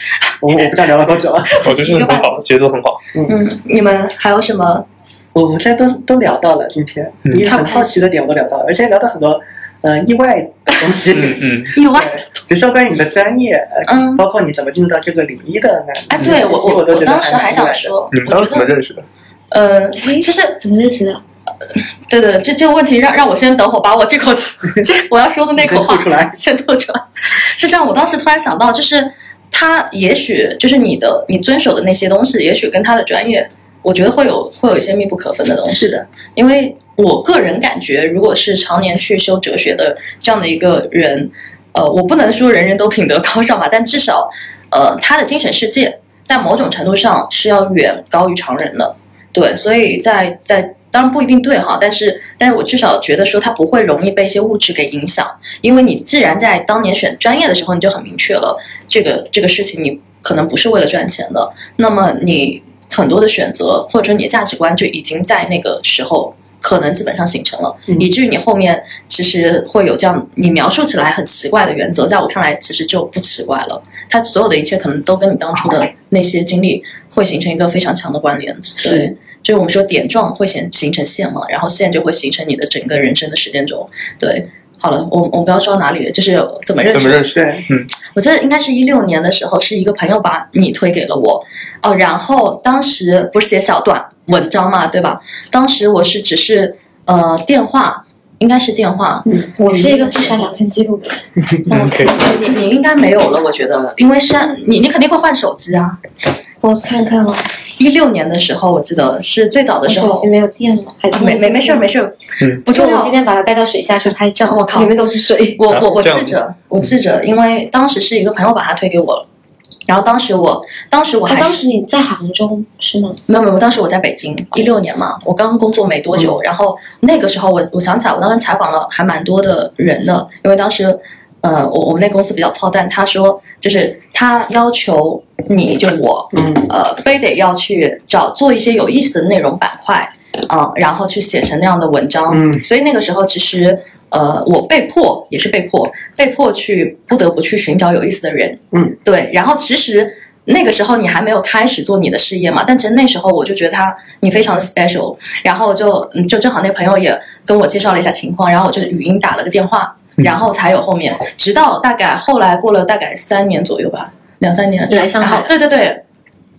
我我不知道聊了多久了。我觉得很好，节奏很好。嗯，你们还有什么？我们现在都都聊到了，今天嗯你很好奇的点我都聊到了，而且聊到很多呃意外的东西。嗯嗯，意外？比如说关于你的专业，呃嗯包括你怎么进入到这个领域的呢？哎，对我我当时还。想说，你们当时怎么认识的？呃，其实怎么认识的？对对，这这个问题让让我先等会儿把我这口 这我要说的那口话先吐出来先吐出来。是这样，我当时突然想到，就是他也许就是你的你遵守的那些东西，也许跟他的专业，我觉得会有会有一些密不可分的东西。是的，因为我个人感觉，如果是常年去修哲学的这样的一个人，呃，我不能说人人都品德高尚吧，但至少，呃，他的精神世界在某种程度上是要远高于常人的。对，所以在在当然不一定对哈，但是但是我至少觉得说他不会容易被一些物质给影响，因为你既然在当年选专业的时候你就很明确了，这个这个事情你可能不是为了赚钱的，那么你很多的选择或者说你的价值观就已经在那个时候。可能基本上形成了，嗯以至于你后面其实会有这样你描述起来很奇怪的原则，在我看来其实就不奇怪了。它所有的一切可能都跟你当初的那些经历会形成一个非常强的关联。对，就是我们说点状会形形成线嘛，然后线就会形成你的整个人生的时间轴。对，好了，我我们刚刚说到哪里了？就是怎么认识？怎么认识？嗯，我记得应该是一六年的时候，是一个朋友把你推给了我，哦，然后当时不是写小短文章嘛，对吧？当时我是只是呃电话，应该是电话，嗯我是一个不删聊天记录的人。嗯，可以。你你应该没有了，我觉得，因为删你你肯定会换手机啊。我看看哦，一六年的时候，我记得是最早的时候。手机，没有电了，还没没没事儿没事儿，嗯。不重要。我今。天把它带到水下去拍照，我靠。里面都是水。我我我记着，我记着，因为当时是一个朋友把它推给我了，然后当时我当时我哦还是、当时你在杭州是吗？没有没有，当时我在北京，一六年嘛，我刚工作没多久，然后那个时候我我想起来，我当时采访了还蛮多的人的，因为当时呃，我我们那公司比较操蛋，他说就是他要求你就我，嗯呃，非得要去找做一些有意思的内容板块，啊、然后去写成那样的文章。嗯所以那个时候其实呃，我被迫也是被迫被迫去不得不去寻找有意思的人。嗯，对。然后其实那个时候你还没有开始做你的事业嘛，但其实那时候我就觉得他你非常的 special，然后就嗯就正好那朋友也跟我介绍了一下情况，然后我就语音打了个电话，然后才有后面，直到大概后来过了大概三年左右吧，两三年，来上海。对对对，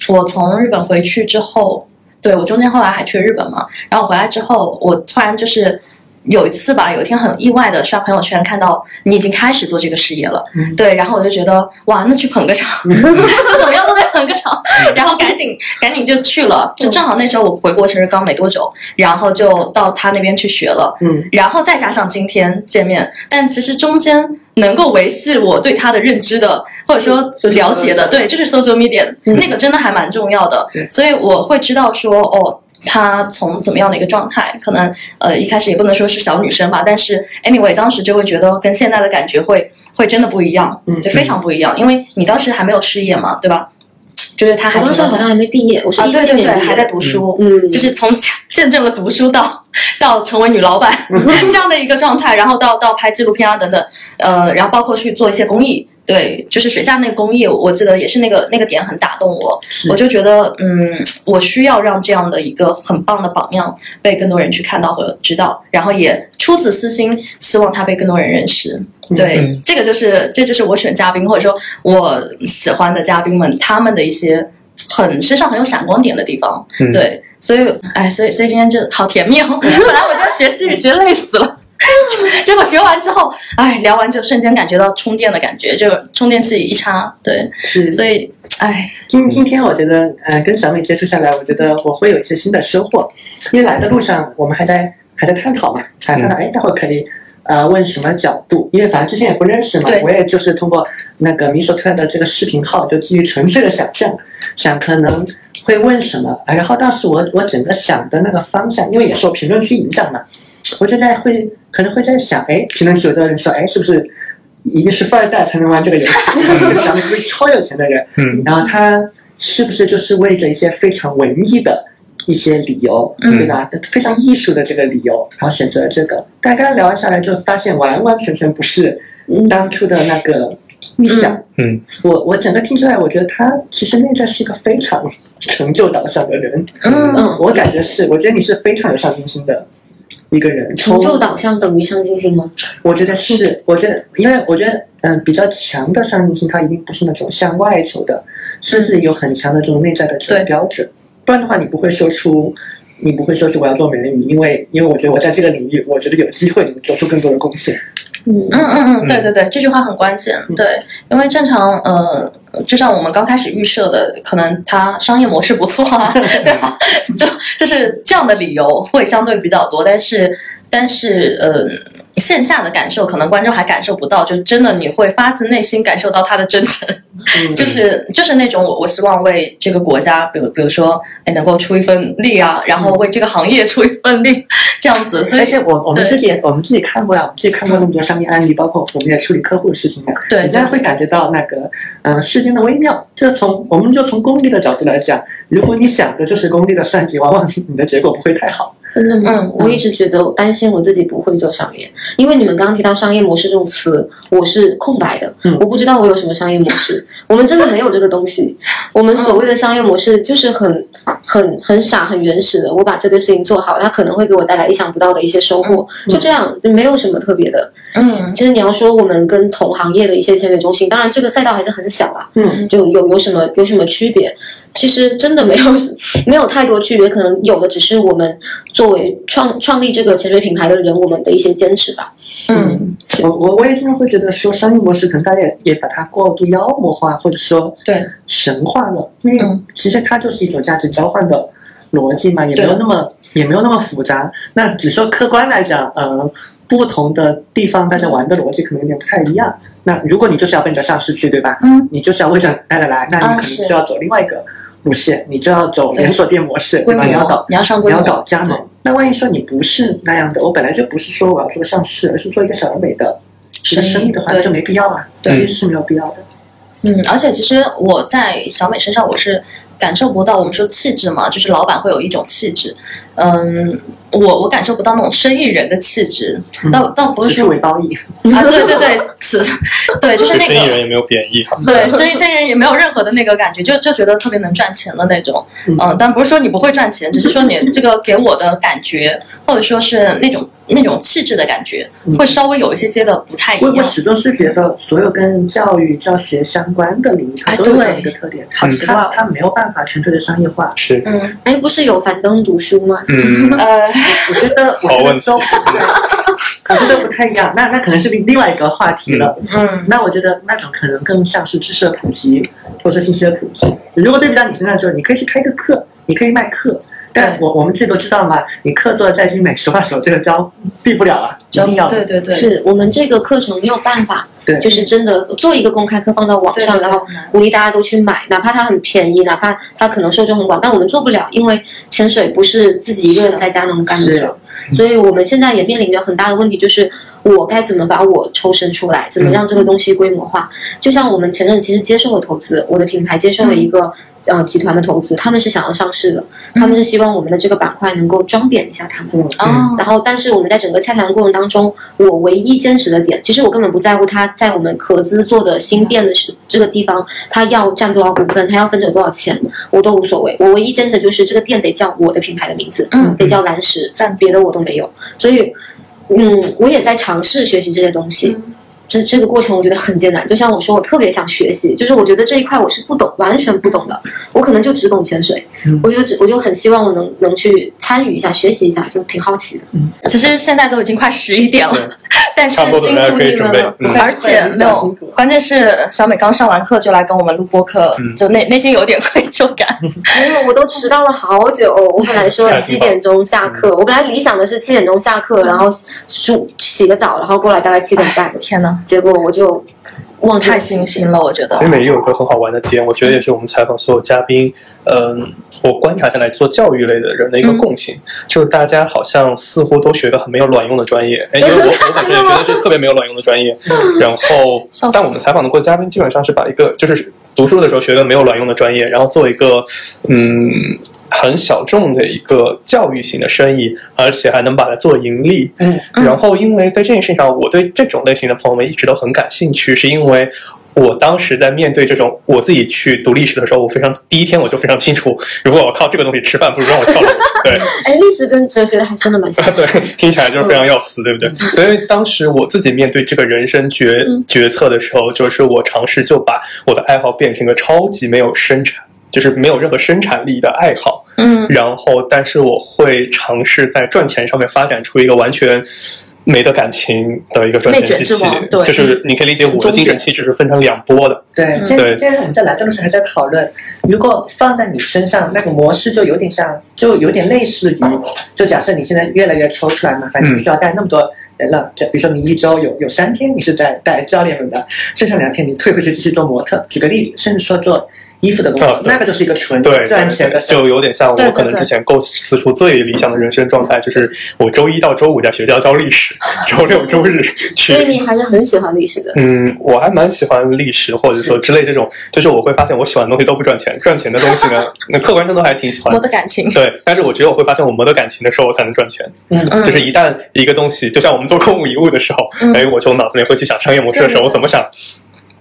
我从日本回去之后，对我中间后来还去了日本嘛，然后回来之后，我突然就是有一次吧，有一天很意外的刷朋友圈看到你已经开始做这个事业了，嗯。对，然后我就觉得哇，那去捧个场，就怎么样捧个场，然后赶紧赶紧就去了，就正好那时候我回国其实刚没多久，然后就到他那边去学了，嗯。然后再加上今天见面，但其实中间能够维系我对他的认知的，或者说了解的，对，就是 social media、那个真的还蛮重要的，所以我会知道说，哦，他从怎么样的一个状态，可能呃一开始也不能说是小女生吧，但是 anyway 当时就会觉得跟现在的感觉会会真的不一样，嗯对，非常不一样，因为你当时还没有事业嘛，对吧？就是他还我当时好像还没毕业，我是对对年还在读书，嗯，就是从 见证了读书到到成为女老板 这样的一个状态，然后到到拍纪录片啊等等，呃，然后包括去做一些公益，对，就是水下那个公益，我记得也是那个那个点很打动我，我就觉得嗯，我需要让这样的一个很棒的榜样被更多人去看到和知道，然后也出自私心希望他被更多人认识。对，嗯这个就是这就是我选嘉宾或者说我喜欢的嘉宾们他们的一些很身上很有闪光点的地方。嗯对，所以哎，所以所以今天就好甜蜜哦！本来我就要学西语学累死了。结果学完之后，哎，聊完就瞬间感觉到充电的感觉，就充电器一插，对，是所以，哎，今今天我觉得，呃，跟小美接触下来，我觉得我会有一些新的收获。因为来的路上，我们还在还在探讨嘛，还探讨，哎，待会儿可以呃问什么角度？因为反正之前也不认识嘛，我也就是通过那个米索特的这个视频号，就基于纯粹的想象，想可能会问什么。啊然后当时我我整个想的那个方向，因为也受评论区影响嘛，我就在会可能会在想，哎，评论区有的人说，哎，是不是？一定是富二代才能玩这个游戏，就小美是不是超有钱的人？嗯然后他是不是就是为着一些非常文艺的一些理由，嗯对吧？非常艺术的这个理由，然后选择了这个。大概聊完下来，就发现完完全全不是当初的那个预想。嗯我我整个听出来，我觉得他其实内在是一个非常成就导向的人。嗯嗯我感觉是，我觉得你是非常有上进心的一个人。成就导向等于上进心吗？我觉得是，我觉得，因为我觉得，嗯，比较强的上进心，它一定不是那种向外求的，是自己有很强的这种内在的这对种标准，不然的话，你不会说出，你不会说出我要做美人鱼，因为，因为我觉得我在这个领域，我觉得有机会能做出更多的贡献。嗯嗯嗯嗯，对对对，这句话很关键。对，因为正常呃，就像我们刚开始预设的，可能它商业模式不错啊，对吧？就就是这样的理由会相对比较多，但是但是呃，线下的感受可能观众还感受不到，就真的你会发自内心感受到他的真诚，嗯。就是就是那种我我希望为这个国家，比如比如说哎能够出一份力啊，然后为这个行业出一份力，这样子，所以而且我我们自己我们自己看过呀，我们自己看过那么多商业案例，包括我们也处理客户的事情嘛，对你现在会感觉到那个嗯、呃之间的微妙。这从我们就从功利的角度来讲，如果你想的就是功利的算计，往往你的结果不会太好。真的吗？嗯我一直觉得我担心我自己不会做商业，因为你们刚刚提到商业模式这种词，我是空白的，嗯我不知道我有什么商业模式，我们真的没有这个东西。我们所谓的商业模式就是很很很傻、很原始的，我把这个事情做好，它可能会给我带来意想不到的一些收获，就这样，就没有什么特别的。嗯其实你要说我们跟同行业的一些签约中心，当然这个赛道还是很小啊，嗯，就有有什么有什么区别？其实真的没有没有太多区别，可能有的只是我们作为创创立这个潜水品牌的人，我们的一些坚持吧。嗯，我我我也经常会觉得说商业模式可能大家也也把它过度妖魔化，或者说对神化了，因为嗯其实它就是一种价值交换的逻辑嘛，也没有那么也没有那么复杂。那只说客观来讲，呃，不同的地方大家玩的逻辑可能有点不太一样。那如果你就是要奔着上市去，对吧？嗯，你就是要为着来来来，那你可能就要走另外一个路线，你就要走连锁店模式，规对吧？你要搞，你要上你要搞加盟。那万一说你不是那样的，我本来就不是说我要做上市，而是做一个小而美的一个生意的话，那就没必要啊，对其实是没有必要的。嗯，而且其实我在小美身上，我是感受不到我们说气质嘛，就是老板会有一种气质，嗯，我我感受不到那种生意人的气质，倒倒不是说为褒义，啊，对对对，此对就是那个。生意人也没有贬义哈。对，生意生意人也没有任何的那个感觉，就就觉得特别能赚钱的那种，嗯嗯，但不是说你不会赚钱，只是说你这个给我的感觉，或者说是那种那种气质的感觉，会稍微有一些些的不太一样。我我始终是觉得，所有跟教育、教学相关的领域，它哎都有这样一个特点，好奇怪哦它它没有办法纯粹的商业化。是，嗯哎，不是有樊登读书吗？嗯，呃，我觉得，我觉好问题得都不太，我觉得不太一样。那那可能是另另外一个话题了。嗯那我觉得那种可能更像是知识的普及，或者说信息的普及。如果对比到你身上，就是你可以去开个课，你可以卖课。但我我们自己都知道嘛，你课做的再精美，实话手这个招避不了啊，一定要对对对，是我们这个课程没有办法，对。就是真的做一个公开课放到网上，对对对然后鼓励大家都去买，哪怕它很便宜，哪怕它可能受众很广，但我们做不了，因为潜水不是自己一个人在家能干的事，所以我们现在也面临着很大的问题，就是我该怎么把我抽身出来，怎么让这个东西规模化？就像我们前阵子其实接受了投资，我的品牌接受了一个。呃，集团的投资，他们是想要上市的，他们是希望我们的这个板块能够装点一下他们。嗯哦，然后，但是我们在整个洽谈过程当中，我唯一坚持的点，其实我根本不在乎他在我们合资做的新店的是这个地方，他要占多少股份，他要分走多少钱，我都无所谓。我唯一坚持的就是这个店得叫我的品牌的名字，嗯得叫蓝石，但别的我都没有。所以，嗯，我也在尝试学习这些东西。这这个过程我觉得很艰难，就像我说，我特别想学习，就是我觉得这一块我是不懂，完全不懂的，我可能就只懂潜水，嗯我就只我就很希望我能能去参与一下，学习一下，就挺好奇的。其实现在都已经快十一点了，但是辛苦你们了。嗯而且没有，关键是小美刚上完课就来跟我们录播课，嗯就内内心有点 愧疚感。因为我都迟到了好久，我本来说七点钟下课，我本来理想的是七点钟下课，然后梳洗个澡，然后过来大概七点半，天哪，结果我就忘太精心了，我觉得。北。美也有一个很好玩的点，我觉得也是我们采访所有嘉宾，嗯，我观察下来做教育类的人的一个共性，就是大家好像似乎都学的很没有卵用的专业，哎，因为我我本身也觉得是特别没有卵用的专业，然后 但我们采访的过嘉宾基本上是把一个就是读书的时候学的没有卵用的专业，然后做一个嗯很小众的一个教育型的生意，而且还能把它做盈利，嗯，然后，因为在这件事情上，我对这种类型的朋友们一直都很感兴趣，是因为我当时在面对这种我自己去读历史的时候，我非常第一天我就非常清楚，如果我靠这个东西吃饭，不如让我跳楼。对哎，历史跟哲学还真的蛮像。对，听起来就是非常要死，对不对？所以当时我自己面对这个人生决决策的时候，就是我尝试就把我的爱好变成一个超级没有生产。就是没有任何生产力的爱好，嗯，然后，但是我会尝试在赚钱上面发展出一个完全没得感情的一个赚钱机器，对就是你可以理解我的精神气质是分成两波的，对，嗯现对在现在我们在来这的时候还在讨论，如果放在你身上，那个模式就有点像，就有点类似于，就假设你现在越来越抽出来嘛，反正不需要带那么多人了。就比如说你一周有有三天你是在带教练们的，剩下两天你退回去继续做模特。举个例子，甚至说做衣服的工作，啊那个就是一个纯对，赚钱的就有点像我可能之前构思出最理想的人生状态，就是我周一到周五在学校教历史，周六周日去所以你还是很喜欢历史的。嗯，我还蛮喜欢历史或者说之类这种，就是我会发现我喜欢的东西都不赚钱，赚钱的东西呢，那客观上都还挺喜欢我。的感情，对，但是我觉得我会发现我磨得感情的时候，我才能赚钱。嗯。嗯就是一旦一个东西，就像我们做空无一物的时候，嗯。哎，我就脑子里会去想商业模式的时候，我怎么想，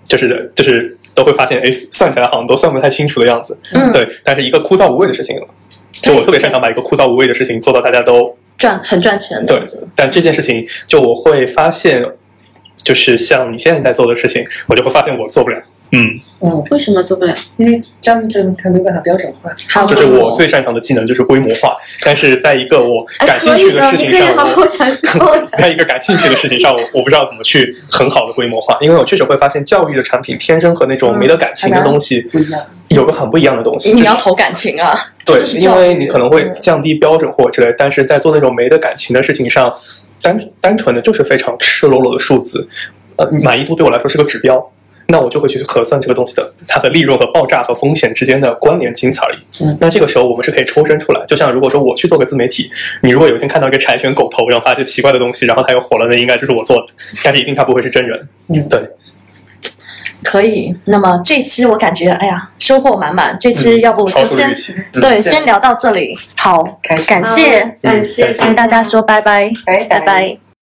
就是就是都会发现，哎，算起来好像都算不太清楚的样子。嗯。对，但是一个枯燥无味的事情，就我特别擅长把一个枯燥无味的事情做到大家都赚很赚钱对，，但这件事情就我会发现，就是像你现在在做的事情，我就会发现我做不了。嗯，嗯，为什么做不了？因为教育这个它没有办法标准化。好就是我最擅长的技能就是规模化，但是在一个我哎，感兴趣的，事情上。在一个感兴趣的事情上，我我不知道怎么去很好的规模化，因为我确实会发现教育的产品天生和那种没得感情的东西不一样，有个很不一样的东西。就是你要投感情啊，对就，是因为你可能会降低标准或者之类，但是在做那种没得感情的事情上，单单纯的就是非常赤裸裸的数字。呃，满意度对我来说是个指标。那我就会去核算这个东西的它的利润和爆炸和风险之间的关联，仅此而已。嗯，那这个时候我们是可以抽身出来。就像如果说我去做个自媒体，你如果有一天看到一个柴犬狗头，然后发些奇怪的东西，然后它又火了，那应该就是我做的，但是一定它不会是真人。嗯，对。可以，那么这期我感觉，哎呀，收获满满。这期要不就先、对，先聊到这里。好，感谢，感谢跟大家说拜拜，拜拜拜。